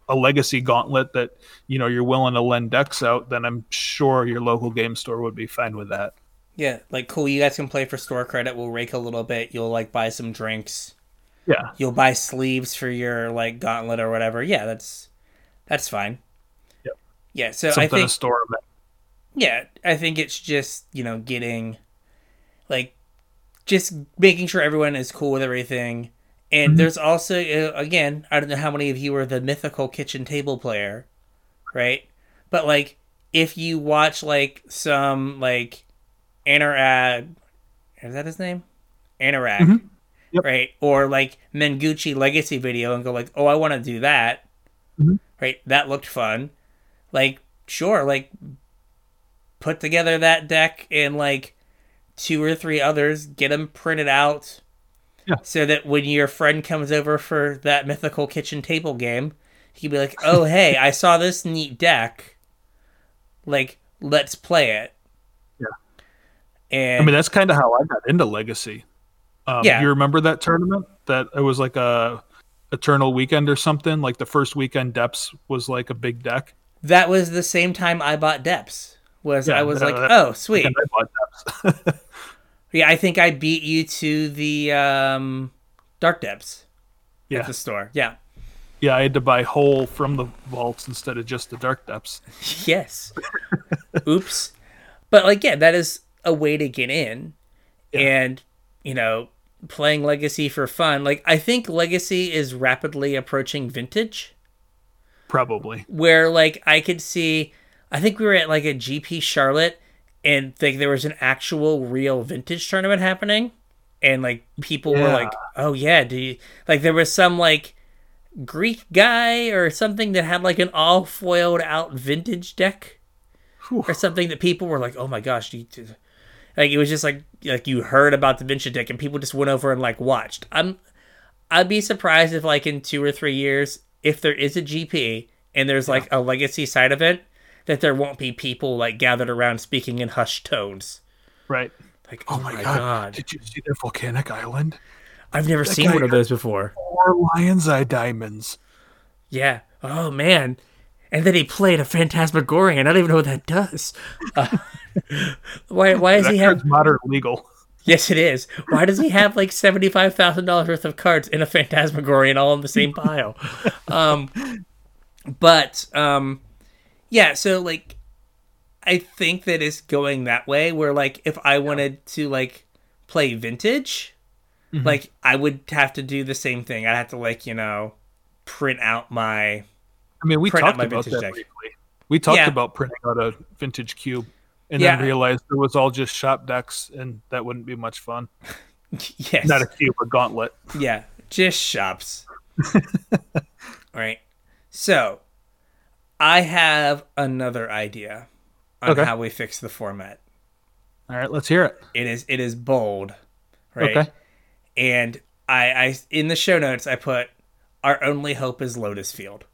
a legacy gauntlet that, you know, you're willing to lend decks out, then I'm sure your local game store would be fine with that. yeah like cool you guys can play for store credit we'll rake a little bit you'll like buy some drinks Yeah. you'll buy sleeves for your like gauntlet or whatever. Yeah, that's that's fine. Yep. Yeah, so I think to store yeah, I think it's just, you know, getting like just making sure everyone is cool with everything. And there's also uh, again, I don't know how many of you are the mythical kitchen table player, right? But like if you watch like some like Anurag is that his name? Anurag. Yep. Right? Or like Mengucci legacy video and go like, "Oh, I want to do that." Mhm. Right? That looked fun. Like sure, like put together that deck and like two or three others, get them printed out. Yeah. So that when your friend comes over for that mythical kitchen table game, he can be like, "Oh, hey, I saw this neat deck. Like, let's play it." Yeah. And I mean, that's kind of how I got into Legacy. Um, Yeah. You remember that tournament? That it was like a Eternal Weekend or something. Like the first weekend, Depths was like a big deck. that was the same time I bought Depths. Was Yeah, I was uh, like, that- "Oh, sweet." And I bought Depths. Yeah, I think I beat you to the um, Dark Depths yeah, at the store. Yeah. yeah. I had to buy whole from the vaults instead of just the Dark Depths. Yes. Oops. But like, yeah, that is a way to get in, and you know, playing Legacy for fun. Like, I think Legacy is rapidly approaching Vintage, Probably. where like I could see. I think we were at like a GP Charlotte, and like there was an actual real Vintage tournament happening, and like people were like, "Oh yeah, do you like?" There was some like. Greek guy or something that had like an all foiled out vintage deck Whew. or something that people were like, "Oh my gosh!" You, like it was just like like you heard about the vintage deck and people just went over and like watched. I'm I'd be surprised if like in two or three years, if there is a GP and there's like a legacy side of it, that there won't be people like gathered around speaking in hushed tones. Right. Like, Oh my, god. Did you see their volcanic island? I've never seen one of those before. Four lion's eye diamonds. Yeah. Oh man. And then he played a Phantasmagorian. I don't even know what that does. Uh, why? Why does That he have? card's modern legal. Yes, it is. Why does he have like seventy five thousand dollars worth of cards in a Phantasmagorian all in the same pile? Um, but um, yeah. So like, I think that it's going that way. Where like, if I wanted to like play vintage, mm-hmm. like I would have to do the same thing. I'd have to like you know print out my I mean, we talked about vintage that deck. briefly. We talked Yeah. about printing out a vintage cube and Yeah. then realized it was all just shop decks and that wouldn't be much fun. yes, Not a cube, a gauntlet. Yeah, just shops. All right. So, I have another idea on Okay. how we fix the format. All right, let's hear it. It is it is bold, right? Okay. And I I in the show notes I put our only hope is Lotus Field.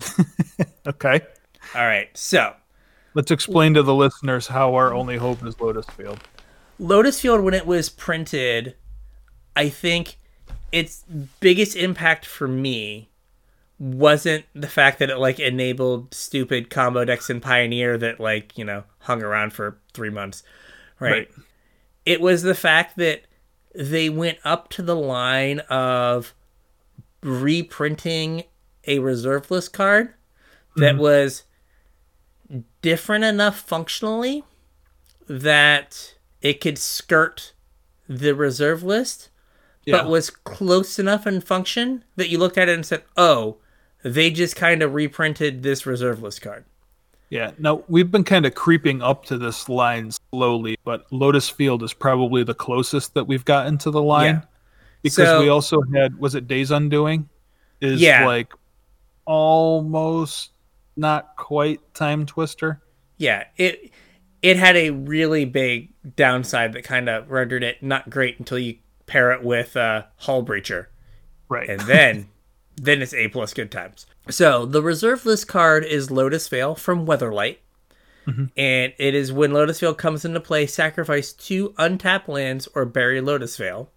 Okay. All right. So, Let's explain to the listeners how our only hope is Lotus Field. Lotus Field when it was printed, I think its biggest impact for me wasn't the fact that it like enabled stupid combo decks in Pioneer that like, you know, hung around for 3 months. Right? Right. It was the fact that they went up to the line of reprinting a reserve list card that mm-hmm. was different enough functionally that it could skirt the reserve list, Yeah. but was close enough in function that you looked at it and said, "Oh, they just kind of reprinted this reserve list card." Yeah. Now we've been kind of creeping up to this line slowly, but Lotus Field is probably the closest that we've gotten to the line. Yeah. Because So- we also had was it Days Undoing? Is Yeah. like almost not quite Timetwister. Yeah, it it had a really big downside that kind of rendered it not great until you pair it with uh, Hull Breacher. Right. and then then it's A plus good times. So the reserve list card is Lotus Veil from Weatherlight. Mm-hmm. And it is when Lotus Veil comes into play, sacrifice two untapped lands or bury Lotus Veil.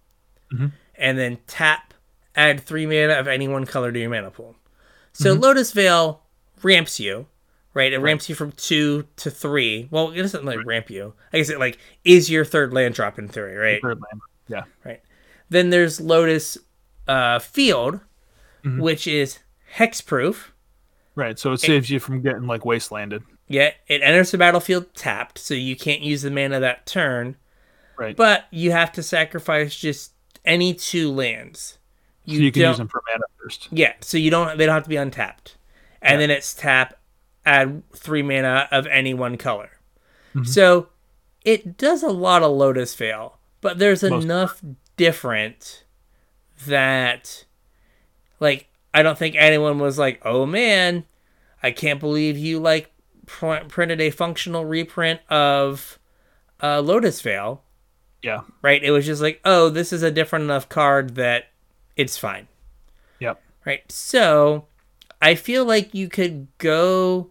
Mm-hmm. And then tap, add three mana of any one color to your mana pool. So mm-hmm. Lotus Veil ramps you, right? It ramps you from two to three. Well, it doesn't like ramp you. I guess it like is your third land drop in theory, right? Third land. Yeah. Right. Then there's Lotus uh, Field, which is hexproof. Right. So it saves you from getting like wastelanded. Yeah, it enters the battlefield tapped, so you can't use the mana that turn. Right. But you have to sacrifice just any two lands. so you can use them for mana first. Yeah, so you don't they don't have to be untapped. And Yeah. then it's tap add 3 mana of any one color. Mm-hmm. So it does a lot of Lotus Veil, but there's Most- enough different that like I don't think anyone was like, "Oh man, I can't believe you like pr- printed a functional reprint of uh, Lotus Veil." Yeah. Right? It was just like, "Oh, this is a different enough card that it's fine." Yep. Right. So I feel like you could go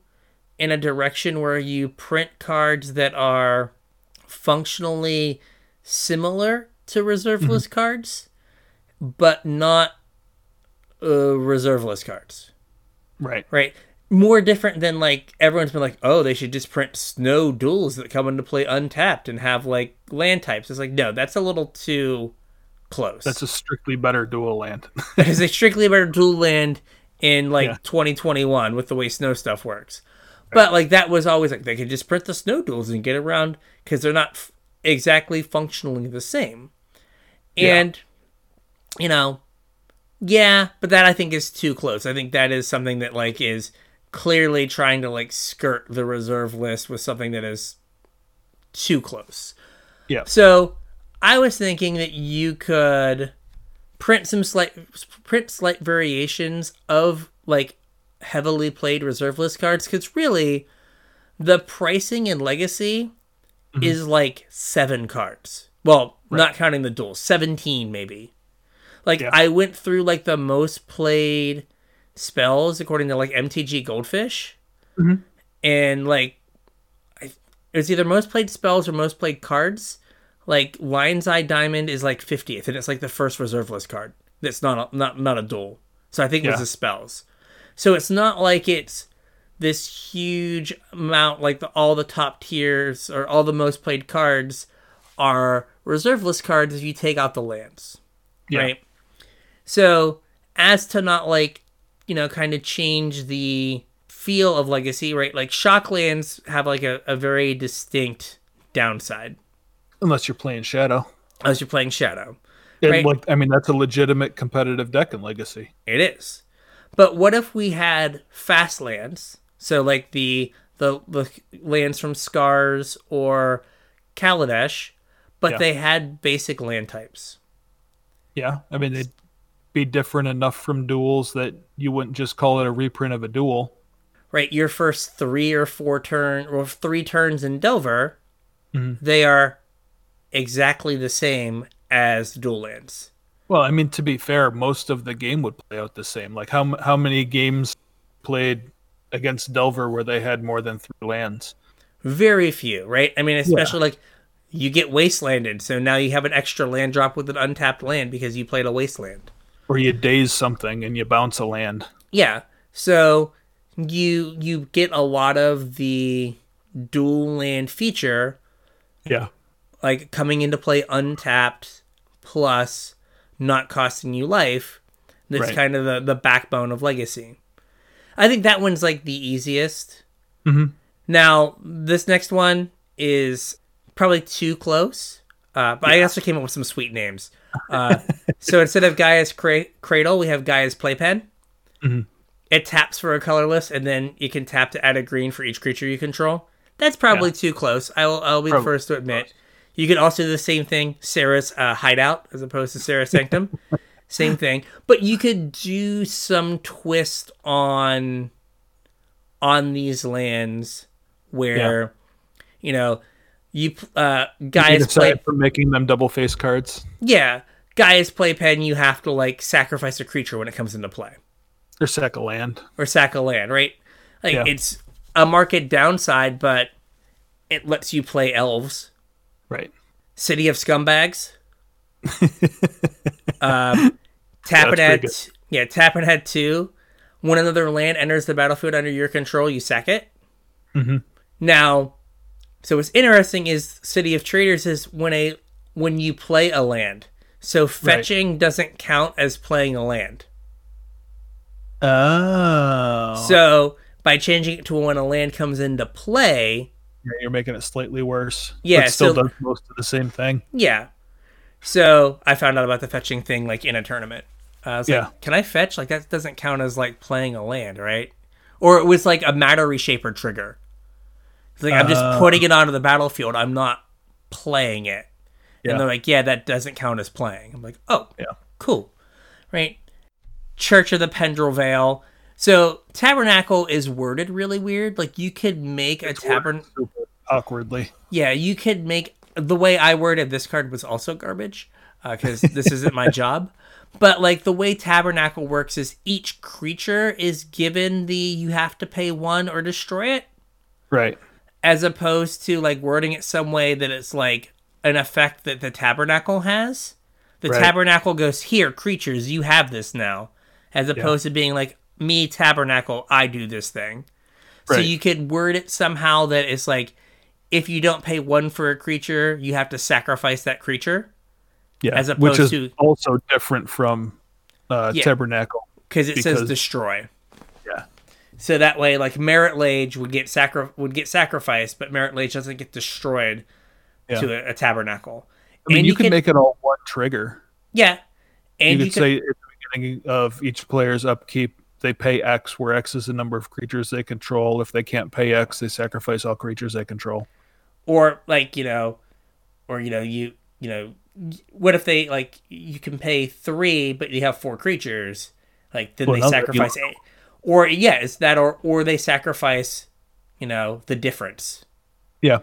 in a direction where you print cards that are functionally similar to reserveless cards, but not uh, reserveless cards. Right. Right. More different than like everyone's been like, oh, they should just print snow duels that come into play untapped and have like land types. It's like, no, that's a little too close. That's a strictly better dual land. That is a strictly better dual land in like Yeah. 2021 with the way snow stuff works. But like that was always like they could just print the snow duels and get around because they're not f- exactly functionally the same. Yeah. And you know, yeah, but that I think is too close. I think that is something that like is clearly trying to like skirt the reserve list with something that is too close. yeah. So I was thinking that you could print some slight print slight variations of like heavily played reserve list cards because really the pricing in legacy mm-hmm. is like seven cards well not counting the duels 17 maybe like Yeah. i went through like the most played spells according to like mtg goldfish Mhm. and like I, it was either most played spells or most played cards like lion's eye diamond is like 50th and it's like the first reserve list card that's not a, not not a duel so i think it was Yeah. the spells so it's not like it's this huge amount like the, all the top tiers or all the most played cards are reserve list cards if you take out the lands Yeah. right so as to not like you know kind of change the feel of legacy right like shocklands have like a, a very distinct downside Unless you're playing Shadow. Unless you're playing shadow And Right. like, I mean, that's a legitimate competitive deck in Legacy. It is. But what if we had fast lands? So like the the, the lands from Scars or Kaladesh, but Yeah. they had basic land types. Yeah. I mean, they'd be different enough from duels that you wouldn't just call it a reprint of a duel. Right? Your first three or four turn or three turns in Delver, Mhm. they are exactly the same as dual lands. Well, I mean, to be fair, most of the game would play out the same. Like, how how many games played against Delver where they had more than three lands? Very few, right? I mean, especially like you get wastelanded, so now you have an extra land drop with an untapped land because you played a wasteland. Or you daze something and you bounce a land. Yeah. So you you get a lot of the dual land feature Yeah. like coming into play untapped plus not costing you life. That's Right. kind of the, the backbone of legacy. I think that one's like the easiest. Mhm. Now, this next one is probably too close. Uh, but I also came up with some sweet names. Uh, so instead of Gaea's cra- Cradle, we have Gaea's Playpen. Mhm. It taps for a colorless, and then you can tap to add a green for each creature you control. That's probably too close. I will, I'll be the first to admit. You can also do the same thing, Serra's uh, Hideout, as opposed to Serra's Sanctum. same thing, but you could do some twist on on these lands where you know you uh guys play from making them double face cards. yeah Gaea's Playpen. you have to like sacrifice a creature when it comes into play Or sack a land. or sack a land right like Yeah. it's a market downside but it lets you play elves Right. city of scumbags um tap it at yeah tap it at two when another land enters the battlefield under your control you sack it Mhm. now so what's interesting is city of traders is when a when you play a land so fetching doesn't count as playing a land Oh. so by changing it to when a land comes into play Yeah, you're making it slightly worse. Yeah, still so- does most of the same thing. Yeah. So I found out about the fetching thing like in a tournament. Uh, I was Yeah. like, can I fetch? Like that doesn't count as like playing a land, right? Or it was like a matter reshaper trigger. It's like I'm just Uh. putting it onto the battlefield. I'm not playing it. Yeah. And they're like, yeah, that doesn't count as playing. I'm like, oh, Yeah. cool, right? Church of the Pendrell Vale. So Tabernacle is worded really weird. Like you could make a tabernacle. Awkwardly. Yeah, you could make the way I worded this card was also garbage because this isn't my job. But like the way Tabernacle works is each creature is given the you have to pay one or destroy it, Right. As opposed to like wording it some way that it's like an effect that the Tabernacle has. The Right. Tabernacle goes here, creatures, you have this now, as opposed to being like me, Tabernacle, I do this thing. So you could word it somehow that it's like if you don't pay one for a creature, you have to sacrifice that creature Yeah. As Which is to- also different from uh, Yeah. Tabernacle. because it says destroy. So that way, like Marit Lage would get sacri- would get sacrificed, but Marit Lage doesn't get destroyed Yeah. to a, a tabernacle. I mean, And you, you can could- make it all one trigger. Yeah, and you you could say at the beginning of each player's upkeep, they pay X, where X is the number of creatures they control. If they can't pay X, they sacrifice all creatures they control. or like you know, or you know you you know, what if they like you can pay three, but you have four creatures, like then Well, they now that you- sacrifice eight, or yeah, it's that or or they sacrifice, you know, the difference. Yeah.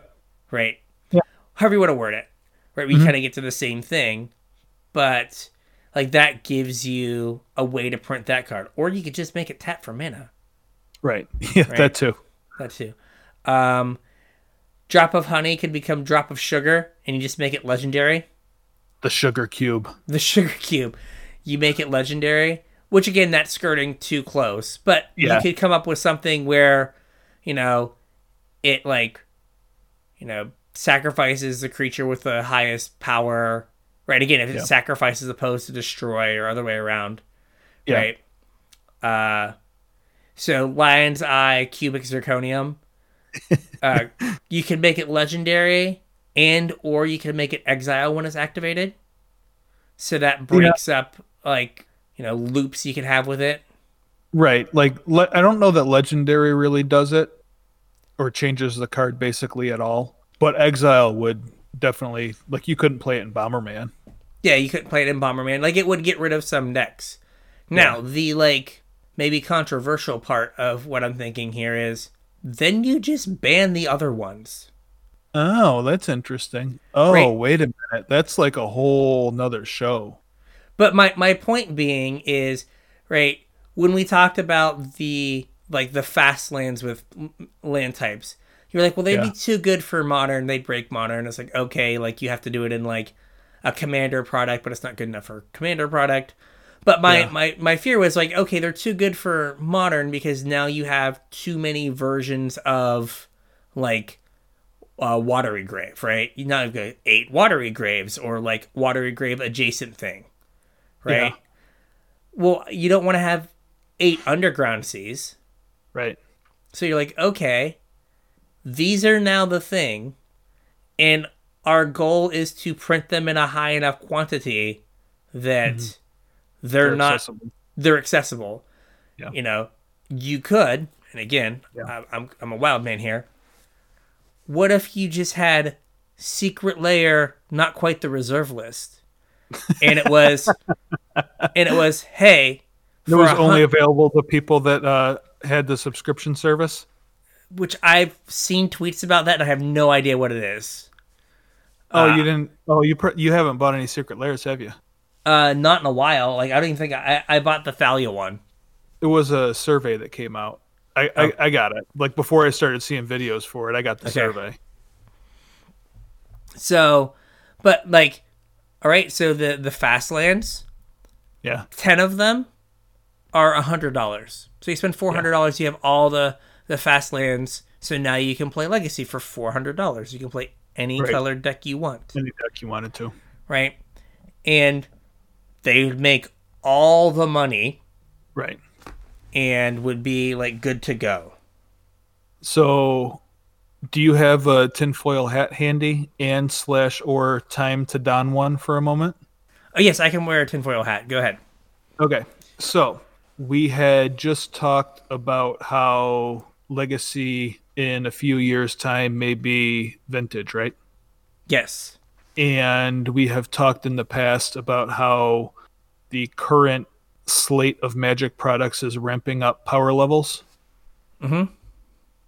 right? Yeah. However you want to word it, right? We Mhm. kind of get to the same thing, but like that gives you a way to print that card, or you could just make it tap for mana. Right. Yeah, Right. that too. That too. Um, drop of honey can become drop of sugar, and you just make it legendary. The sugar cube. The sugar cube, you make it legendary. Which again, that's skirting too close, but Yeah. you could come up with something where, you know, it like, you know, sacrifices the creature with the highest power. Right. Again, if it Yeah. sacrifices opposed to destroy or other way around. Yeah. Right. Uh, so Lion's Eye Cubic Zirconium. uh, you can make it legendary, and or you can make it exile when it's activated. So that breaks up like you know loops you can have with it. Right. Like le- I don't know that legendary really does it or changes the card basically at all. But exile would definitely like you couldn't play it in Bomberman. Yeah, you couldn't play it in Bomberman. Like it would get rid of some decks. Now the like maybe controversial part of what I'm thinking here is then you just ban the other ones. Oh, that's interesting. Oh, Right. wait a minute. That's like a whole nother show. But my my point being is right when we talked about the like the fast lands with land types, you're like, well, they'd Yeah. be too good for modern. They'd break modern. It's like okay, like you have to do it in like a commander product, but it's not good enough for commander product. But my, Yeah. my, my fear was like, okay, they're too good for modern because now you have too many versions of like uh, watery grave, right? You now have got eight watery graves or like watery grave adjacent thing, right? Yeah. Well, you don't want to have eight underground seas. Right. So you're like, okay, these are now the thing, and our goal is to print them in a high enough quantity that they're, Mm-hmm. They're not accessible. they're accessible. Yeah. You know, you could, and again, Yeah. I, I'm I'm a wild man here. What if you just had Secret Lair, not quite the reserve list, and it was, and it was, hey, It was only available to people that uh, had the subscription service. which I've seen tweets about that, and I have no idea what it is. Oh, Uh, you didn't. Oh, you pr- you haven't bought any Secret Lairs, have you? Uh, not in a while. Like I don't even think I I bought the Thalia one. It was a survey that came out. I, Oh. I, I got it. Like before I started seeing videos for it, I got the Okay. survey. So, but like, all right. So the the fast lands, Yeah. ten of them are a hundred dollars. So you spend four hundred dollars, you have all the the fast lands. So now you can play Legacy for four hundred dollars. You can play any Right. colored deck you want, Any deck you wanted to. right? And they would make all the money Right. and would be like good to go. So Do you have a tinfoil hat handy and slash or time to don one for a moment? Oh yes, I can wear a tinfoil hat. Go ahead. Okay. So we had just talked about how legacy in a few years' time may be vintage, right? Yes. And we have talked in the past about how the current slate of magic products is ramping up power levels. Mm-hmm.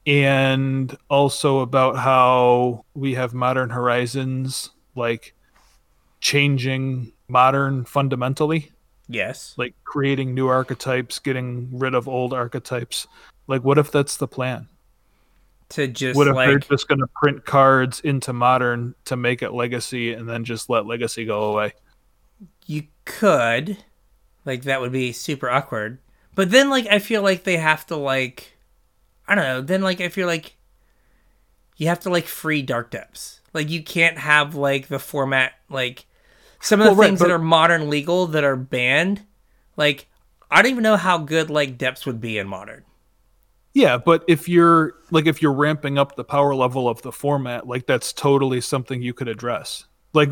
And also about how we have modern horizons like changing modern fundamentally Yes. like creating new archetypes, getting rid of old archetypes. Like, what if that's the plan? To just What if they're just going to print cards into modern to make it legacy and then just let legacy go away? you could, like that would be super awkward. But then like I feel like they have to like, I don't know. Then like I feel like you have to like free dark depths. Like you can't have like the format like some of the Well, right, things but- that are modern legal that are banned. Like I don't even know how good like depths would be in modern. Yeah, but if you're like if you're ramping up the power level of the format, like that's totally something you could address. Like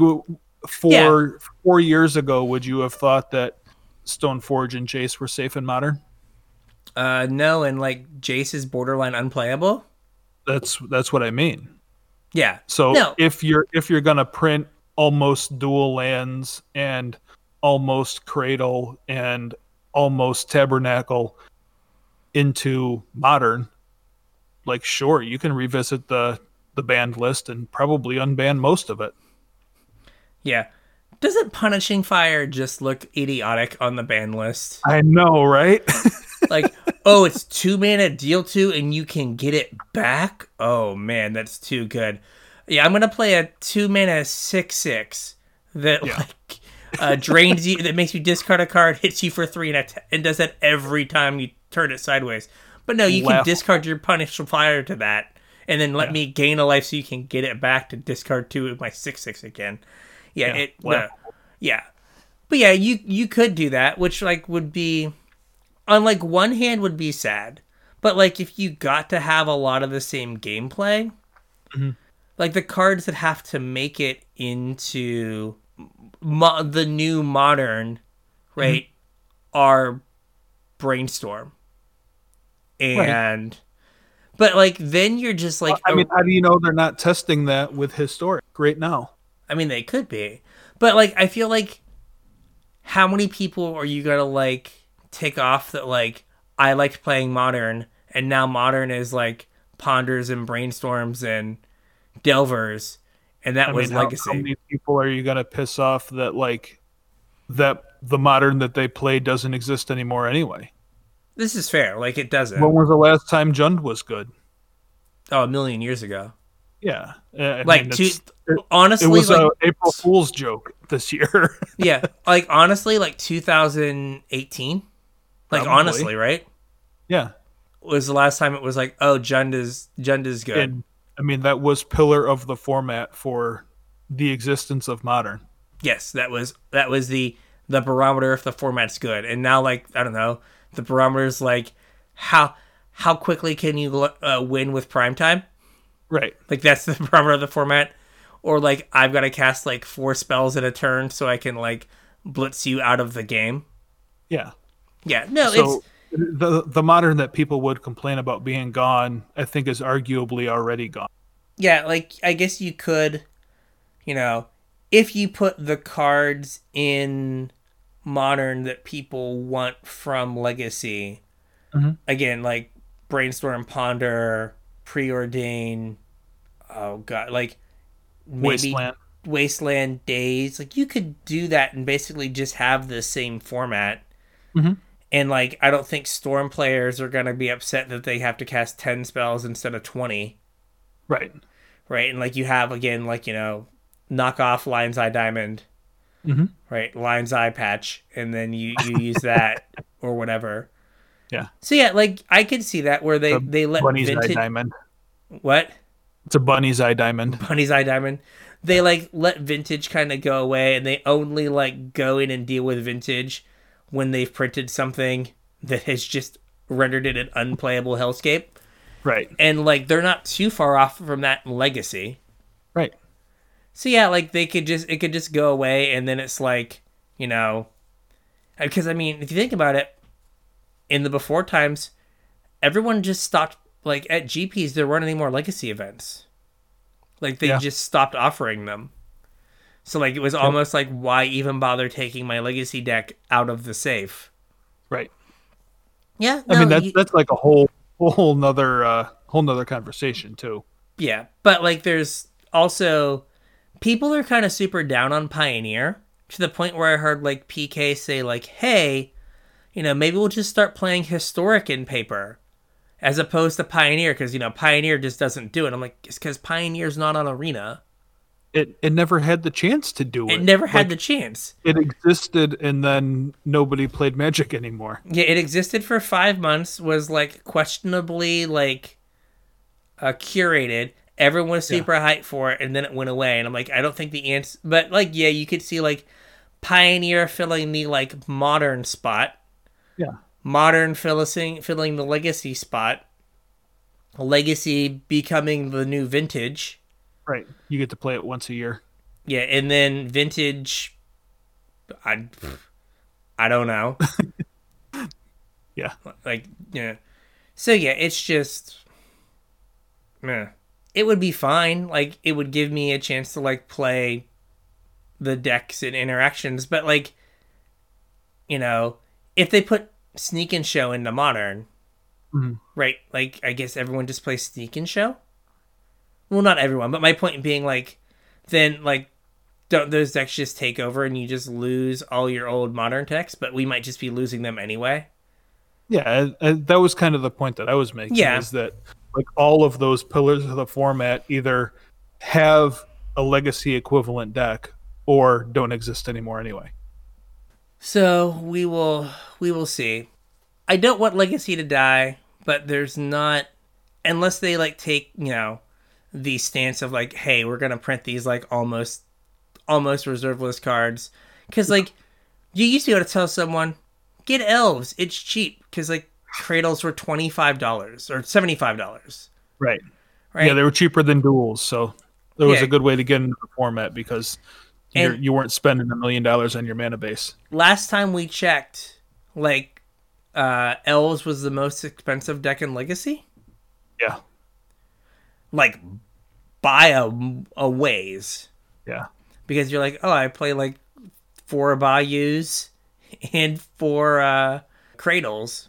four four years ago, would you have thought that Stoneforge and Jace were safe in modern? Uh no, and like Jace is borderline unplayable. That's that's what I mean. Yeah. So No. if you're if you're gonna print almost dual lands and almost cradle and almost tabernacle into modern, like sure you can revisit the the banned list and probably unban most of it. Yeah. Doesn't punishing fire just look idiotic on the ban list? I know, right? like, oh, it's two mana deal two, and you can get it back. Oh man, that's too good. Yeah, I'm gonna play a two mana six six that Yeah. like uh, drains you, that makes you discard a card, hits you for three, and, atta- and does that every time you turn it sideways. But no, you can discard your punish fire to that, and then let me gain a life so you can get it back to discard two of my six six again. Yeah, Yeah, it. no. yeah, but yeah, you you could do that, which like would be on like one hand would be sad, but like if you got to have a lot of the same gameplay, mm-hmm. like the cards that have to make it into mo- the new modern, mm-hmm. right, are brainstorm, and but like then you're just like I mean, how do you know they're not testing that with historic right now? I mean, they could be, but like, I feel like how many people are you gonna like take off that like I liked playing modern, and now modern is like ponders and brainstorms and delvers, and that I was mean, how- legacy. How, many people are you gonna piss off that like that the modern that they play doesn't exist anymore anyway? This is fair. Like it doesn't. When was the last time Jund was good? oh, a million years ago. Yeah, I Like mean, it's- it, honestly, it was like, a April Fool's joke this year. yeah, like honestly, like 2018. Like Probably. honestly, right? yeah, Was the last time it was like, oh, Jund is good. and I mean that was pillar of the format for the existence of modern. yes that was that was the the barometer if the format's good and now like i don't know the barometer's like how how quickly can you uh, win with prime time Right. like that's the barometer of the format or like i've got to cast like four spells in a turn so i can like blitz you out of the game Yeah. Yeah no So it's the the modern that people would complain about being gone, I think, is arguably already gone. yeah like i guess you could you know if you put the cards in modern that people want from legacy Mhm. again like brainstorm ponder preordain oh god like maybe Wasteland. wasteland days like you could do that and basically just have the same format Mhm. And like i don't think storm players are going to be upset that they have to cast 10 spells instead of 20 Right. right? And like you have again, like you know, knock off Lion's Eye Diamond, Mhm. right? Lion's Eye Patch, and then you you use that or whatever. Yeah. So yeah, like I could see that where they The they let Bunny's eye vintage diamond. what It's a bunny's eye diamond. Bunny's Eye Diamond. They like let vintage kind of go away, and they only like go in and deal with vintage when they've printed something that has just rendered it an unplayable hellscape. Right. and like they're not too far off from that legacy. Right. So yeah, like they could just it could just go away, and then it's like you know, uh, because I mean, if you think about it, in the before times, everyone just stopped like at GPs. There weren't any more legacy events. Like they Yeah. just stopped offering them. So like it was almost like why even bother taking my legacy deck out of the safe? Right. Yeah, I mean that's you- that's like a whole whole nother uh whole nother conversation too. Yeah, but like there's also people are kind of super down on Pioneer to the point where I heard like PK say like, "Hey, you know, maybe we'll just start playing historic in paper as opposed to Pioneer because you know Pioneer just doesn't do it." I'm like, "It's because Pioneer's not on Arena. It it never had the chance to do it. It never had Like, the chance. it existed and then nobody played Magic anymore. Yeah, it existed for five months. Was like questionably like uh, curated. Everyone was Yeah. super hyped for it, and then it went away. And I'm like, I don't think the ants. But like, yeah, you could see like Pioneer filling the like modern spot, Yeah. modern filling filling the legacy spot, legacy becoming the new vintage. Right. You get to play it once a year. Yeah, and then vintage. I, I don't know. Yeah. like yeah so yeah it's just meh. it would be fine like it would give me a chance to like play the decks and interactions but like you know if they put sneak and show into modern Mhm. right like i guess everyone just plays sneak and show well not everyone but my point being like then like don't those decks just take over and you just lose all your old modern decks but we might just be losing them anyway Yeah, and- and that was kind of the point that I was making. Yeah. is that like all of those pillars of the format either have a legacy equivalent deck or don't exist anymore anyway. So we will we will see. I don't want Legacy to die, but there's not unless they like take, you know, the stance of like, hey, we're gonna print these like almost almost reserve list cards. Cause like you used to be able to tell someone, get elves, it's cheap. Cause like cradles were twenty five dollars or seventy five dollars. Right. Right. Yeah, they were cheaper than duels, so it was Yeah. a good way to get into the format because you're, you weren't spending a million dollars on your mana base. Last time we checked, like uh elves was the most expensive deck in Legacy. Yeah, like by a, a ways yeah, because you're like, oh, I play like four bayous and four uh, cradles,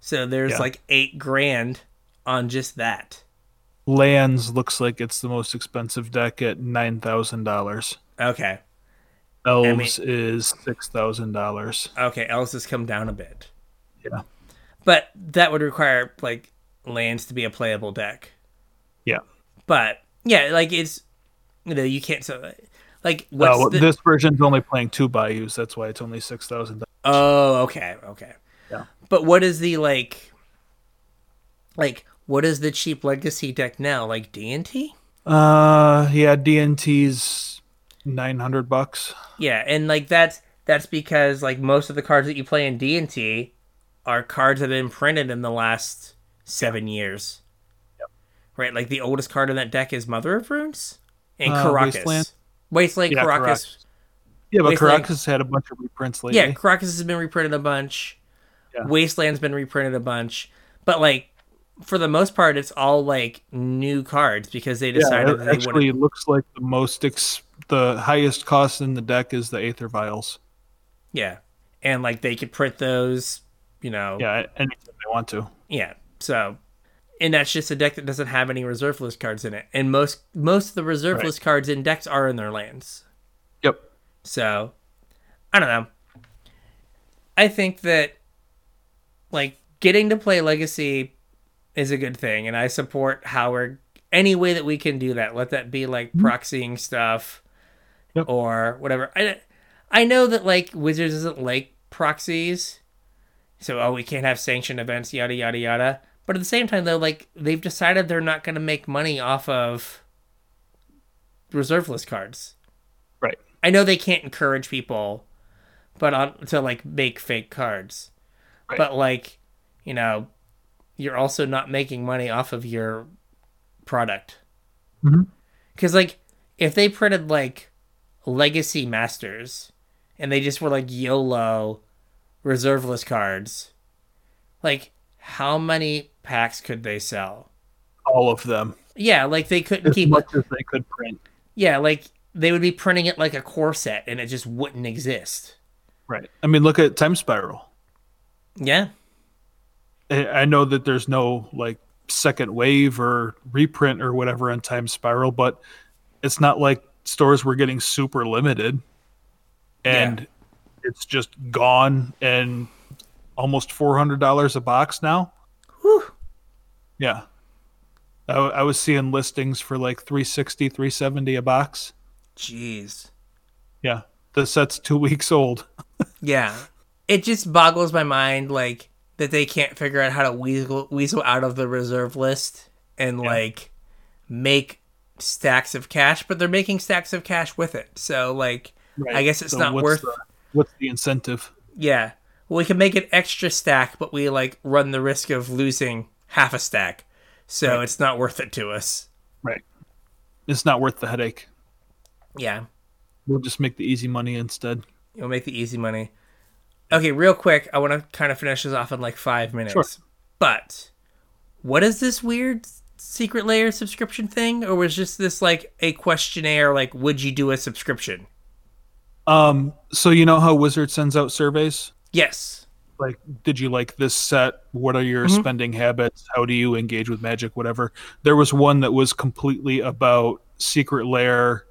so there's Yeah. like eight grand on just that. lands looks like it's the most expensive deck at nine thousand dollars. Okay, Elves is six thousand dollars. okay, elves has come down a bit, Yeah, but that would require like lands to be a playable deck. Yeah. But yeah, like it's you know you can't so like what's Well, the, this version's only playing two bayous. That's why it's only six thousand. Oh, okay, okay. Yeah. But what is the like like what is the cheap legacy deck now? Like DNT? Uh, yeah, DNT's nine hundred bucks. Yeah, and like that's that's because like most of the cards that you play in DNT are cards that have been printed in the last seven years. Right, like the oldest card in that deck is Mother of Runes and Uh, Karakas. Wasteland? Wasteland, Yeah, Karakas. Karakas. Yeah, but Wasteland- Karakas had a bunch of reprints lately. Yeah, Karakas has been reprinted a bunch. Yeah. Wasteland's been reprinted a bunch. But like for the most part it's all like new cards because they Yeah, decided it they actually would looks like the most ex- the highest cost in the deck is the Aether Vials. Yeah. And like they could print those, you know. Yeah, anytime they want to. Yeah. So and that's just a deck that doesn't have any reserve list cards in it. And most most of the reserve Right. list cards in decks are in their lands. Yep. So I don't know. I think that like getting to play Legacy is a good thing, and I support how we're any way that we can do that. Let that be like mm-hmm. proxying stuff Yep. or whatever. I I know that like Wizards doesn't like proxies, so oh we can't have sanctioned events, yada yada yada. But at the same time though, like they've decided they're not going to make money off of reserve list cards. Right. I know they can't encourage people, but on to like make fake cards. Right. But like, you know, you're also not making money off of your product. Mhm. Because, like, if they printed, like, Legacy Masters and they just were, like, YOLO reserve list cards, like, how many packs could they sell? All of them. Yeah, like, they couldn't As keep. much as they could print. Yeah, like, they would be printing it like a core set and it just wouldn't exist. Right. I mean, look at Time Spiral. Yeah. I know that there's no like second wave or reprint or whatever on Time Spiral, but it's not like stores were getting super limited and it's just gone and almost $400 a box now. Whew. Yeah. I, I was seeing listings for like 360, 370 a box. Jeez. Yeah. The set's two weeks old. Yeah. It just boggles my mind, like, that they can't figure out how to weasel, weasel out of the reserve list and, like, make stacks of cash, but they're making stacks of cash with it. So, like, I guess it's So not what's worth. the- what's the incentive? Yeah. Well, we can make an extra stack, but we, like, run the risk of losing half a stack. So Right. it's not worth it to us. Right. It's not worth the headache. Yeah. We'll just make the easy money instead. You'll make the easy money. Okay, real quick, I want to kind of finish this off in like five minutes. Sure. But what is this weird Secret Lair subscription thing, or was just this like a questionnaire? Like, would you do a subscription? Um, so you know how Wizard sends out surveys? Yes. Like, did you like this set? What are your Mhm. spending habits? How do you engage with magic? Whatever. There was one that was completely about Secret Lair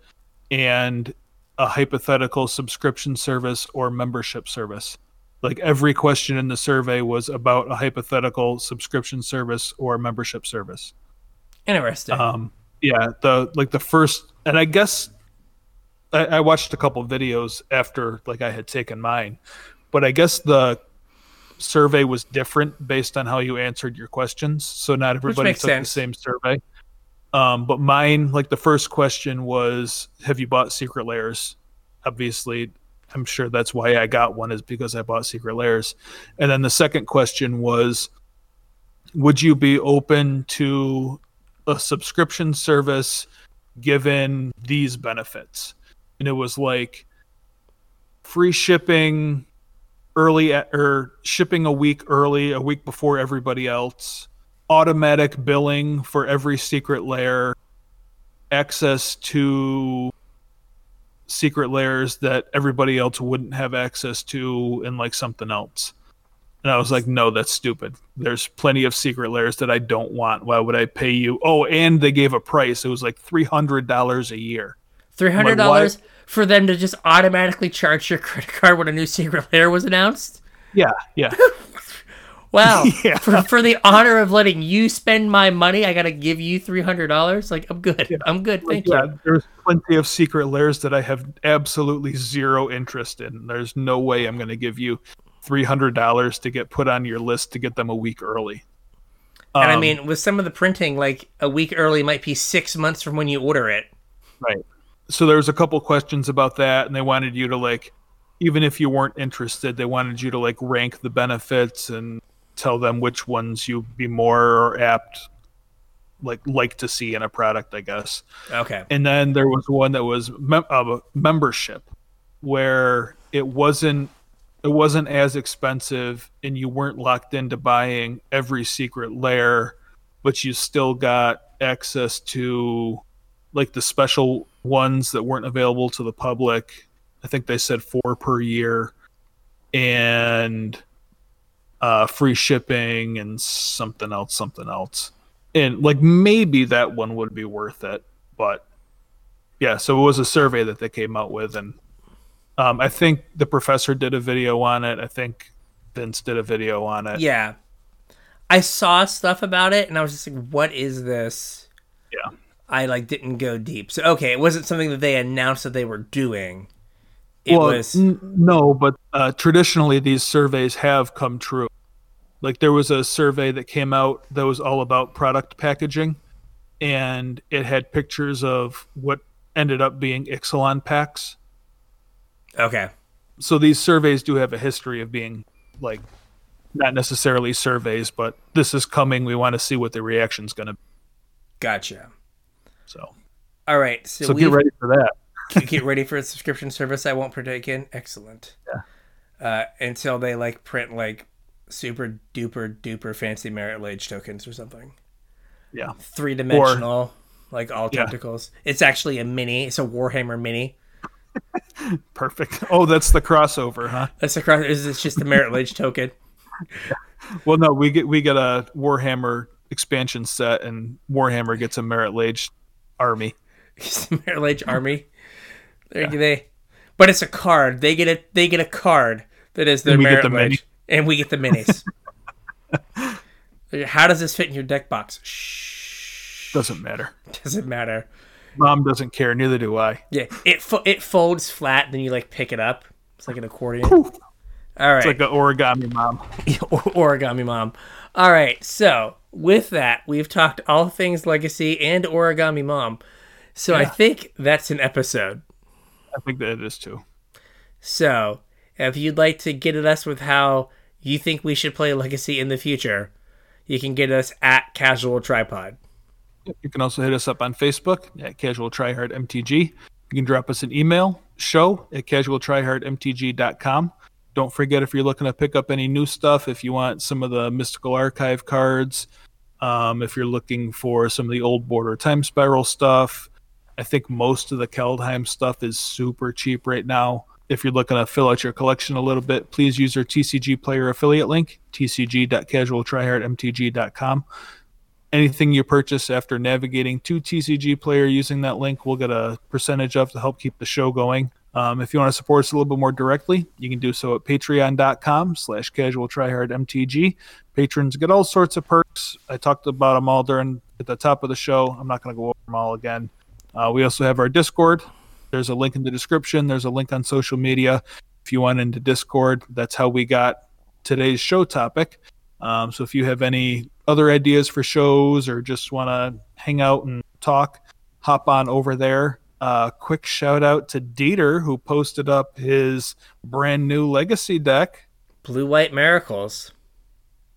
and a hypothetical subscription service or membership service. Like every question in the survey was about a hypothetical subscription service or membership service. Interesting. Um, yeah, the like the first, and I guess I, I watched a couple videos after like I had taken mine, but I guess the survey was different based on how you answered your questions. So not everybody took sense. the same survey. Um, but mine, like the first question was, "Have you bought Secret Lairs?" Obviously, I'm sure that's why I got one is because I bought Secret Lairs. And then the second question was, "Would you be open to a subscription service given these benefits?" And it was like free shipping, early at, or shipping a week early, a week before everybody else, automatic billing for every Secret Lair, access to Secret Lairs that everybody else wouldn't have access to, and like something else. And I was like, no, that's stupid. There's plenty of Secret Lairs that I don't want. Why would I pay you? Oh, and they gave a price. It was like $300 a year. Three hundred dollars for them to just automatically charge your credit card when a new Secret Lair was announced. Yeah, yeah. Wow. Yeah. For, for the honor of letting you spend my money, I gotta give you three hundred dollars. Like I'm good. I'm good. Thank yeah, you. there's plenty of Secret Lairs that I have absolutely zero interest in. There's no way I'm going to give you three hundred dollars to get put on your list to get them a week early. And I Um, mean, with some of the printing, like a week early might be six months from when you order it. right. So there was a couple questions about that, and they wanted you to like, even if you weren't interested, they wanted you to like rank the benefits and tell them which ones you'd be more apt, like like to see in a product, I guess. Okay. and then there was one that was mem- uh, membership where it wasn't it wasn't as expensive and you weren't locked into buying every Secret Lair but you still got access to like the special ones that weren't available to the public i think they said four per year and uh, free shipping and something else something else and like maybe that one would be worth it but yeah so it was a survey that they came out with and um, i think the professor did a video on it i think vince did a video on it Yeah. I saw stuff about it and I was just like, what is this? Yeah. I like didn't go deep. So okay, it wasn't something that they announced that they were doing. It well was n- no but uh, traditionally these surveys have come true like there was a survey that came out that was all about product packaging and it had pictures of what ended up being ixalan packs okay. so these surveys do have a history of being like not necessarily surveys, but this is coming. We want to see what the reaction's going to be. Gotcha. So, All right. So, so we get ready for that. get ready for a subscription service I won't partake in. Excellent. Yeah. Uh, until they like print like super duper duper fancy Marit Lage tokens or something. Yeah. Three dimensional, like all Yeah. tentacles. It's actually a mini. It's a Warhammer mini. Perfect. Oh, that's the crossover, huh? That's across. Is it's just the Marit Lage token? Well, no, we get we get a Warhammer expansion set, and Warhammer gets a Marit Lage army. Marit Lage army. They, they, but it's a card. They get a they get a card that is their And we get merit the ledge, and we get the minis. How does this fit in your deck box? Shh. Doesn't matter. Doesn't matter. Mom doesn't care. Neither do I. Yeah, it fo- it folds flat, then you like pick it up. It's like an accordion. All right, It's like an origami mom. origami mom. All right, so with that, we've talked all things legacy and origami mom. So I think that's an episode. I think that it is too. So if you'd like to get at us with how you think we should play legacy in the future, you can get us at Casual Tryhard. You can also hit us up on Facebook at Casual Tryhard MTG. You can drop us an email, show at casualtryhardmtg.com. Don't forget if you're looking to pick up any new stuff, if you want some of the Mystical Archive cards, um, if you're looking for some of the old Border Time Spiral stuff, I think most of the Kaldheim stuff is super cheap right now. If you're looking to fill out your collection a little bit, please use our TCG player affiliate link, tcg.casualtryhardmtg.com anything you purchase after navigating to TCG Player using that link, we'll get a percentage of to help keep the show going. Um, if you want to support us a little bit more directly, you can do so at patreon.com slash casual tryhard MTG. Patrons get all sorts of perks. I talked about them all during at the top of the show. I'm not going to go over them all again. Uh, we also have our Discord. There's a link in the description. There's a link on social media. If you want into Discord, that's how we got today's show topic. Um, so if you have any other ideas for shows or just want to hang out and talk, hop on over there. Uh, quick shout out to Dieter who posted up his brand new legacy deck. Blue White Miracles.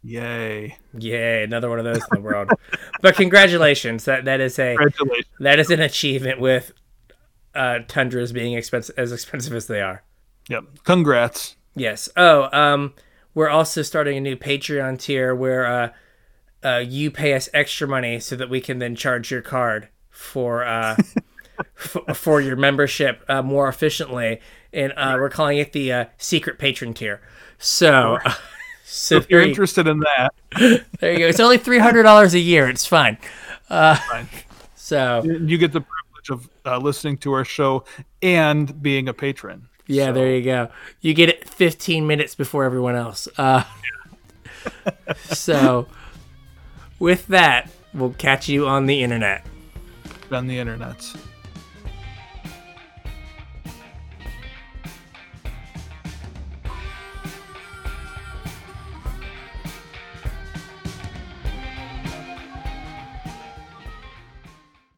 Yay! Yay, another one of those in the world. but congratulations. That that is a that is an achievement with uh tundras being expensive as expensive as they are. Yep. Congrats. Yes. Oh, um, we're also starting a new Patreon tier where uh, uh, you pay us extra money so that we can then charge your card for uh, f- for your membership uh, more efficiently, and uh, we're calling it the uh, secret patron tier. So, so If you're you, interested in that, there you go. It's only three hundred dollars a year. It's fine. Uh, Fine. so you get the privilege of uh, listening to our show and being a patron. Yeah, So- there you go. You get it 15 minutes before everyone else. Uh, so, with that, we'll catch you on the internet. on the internets.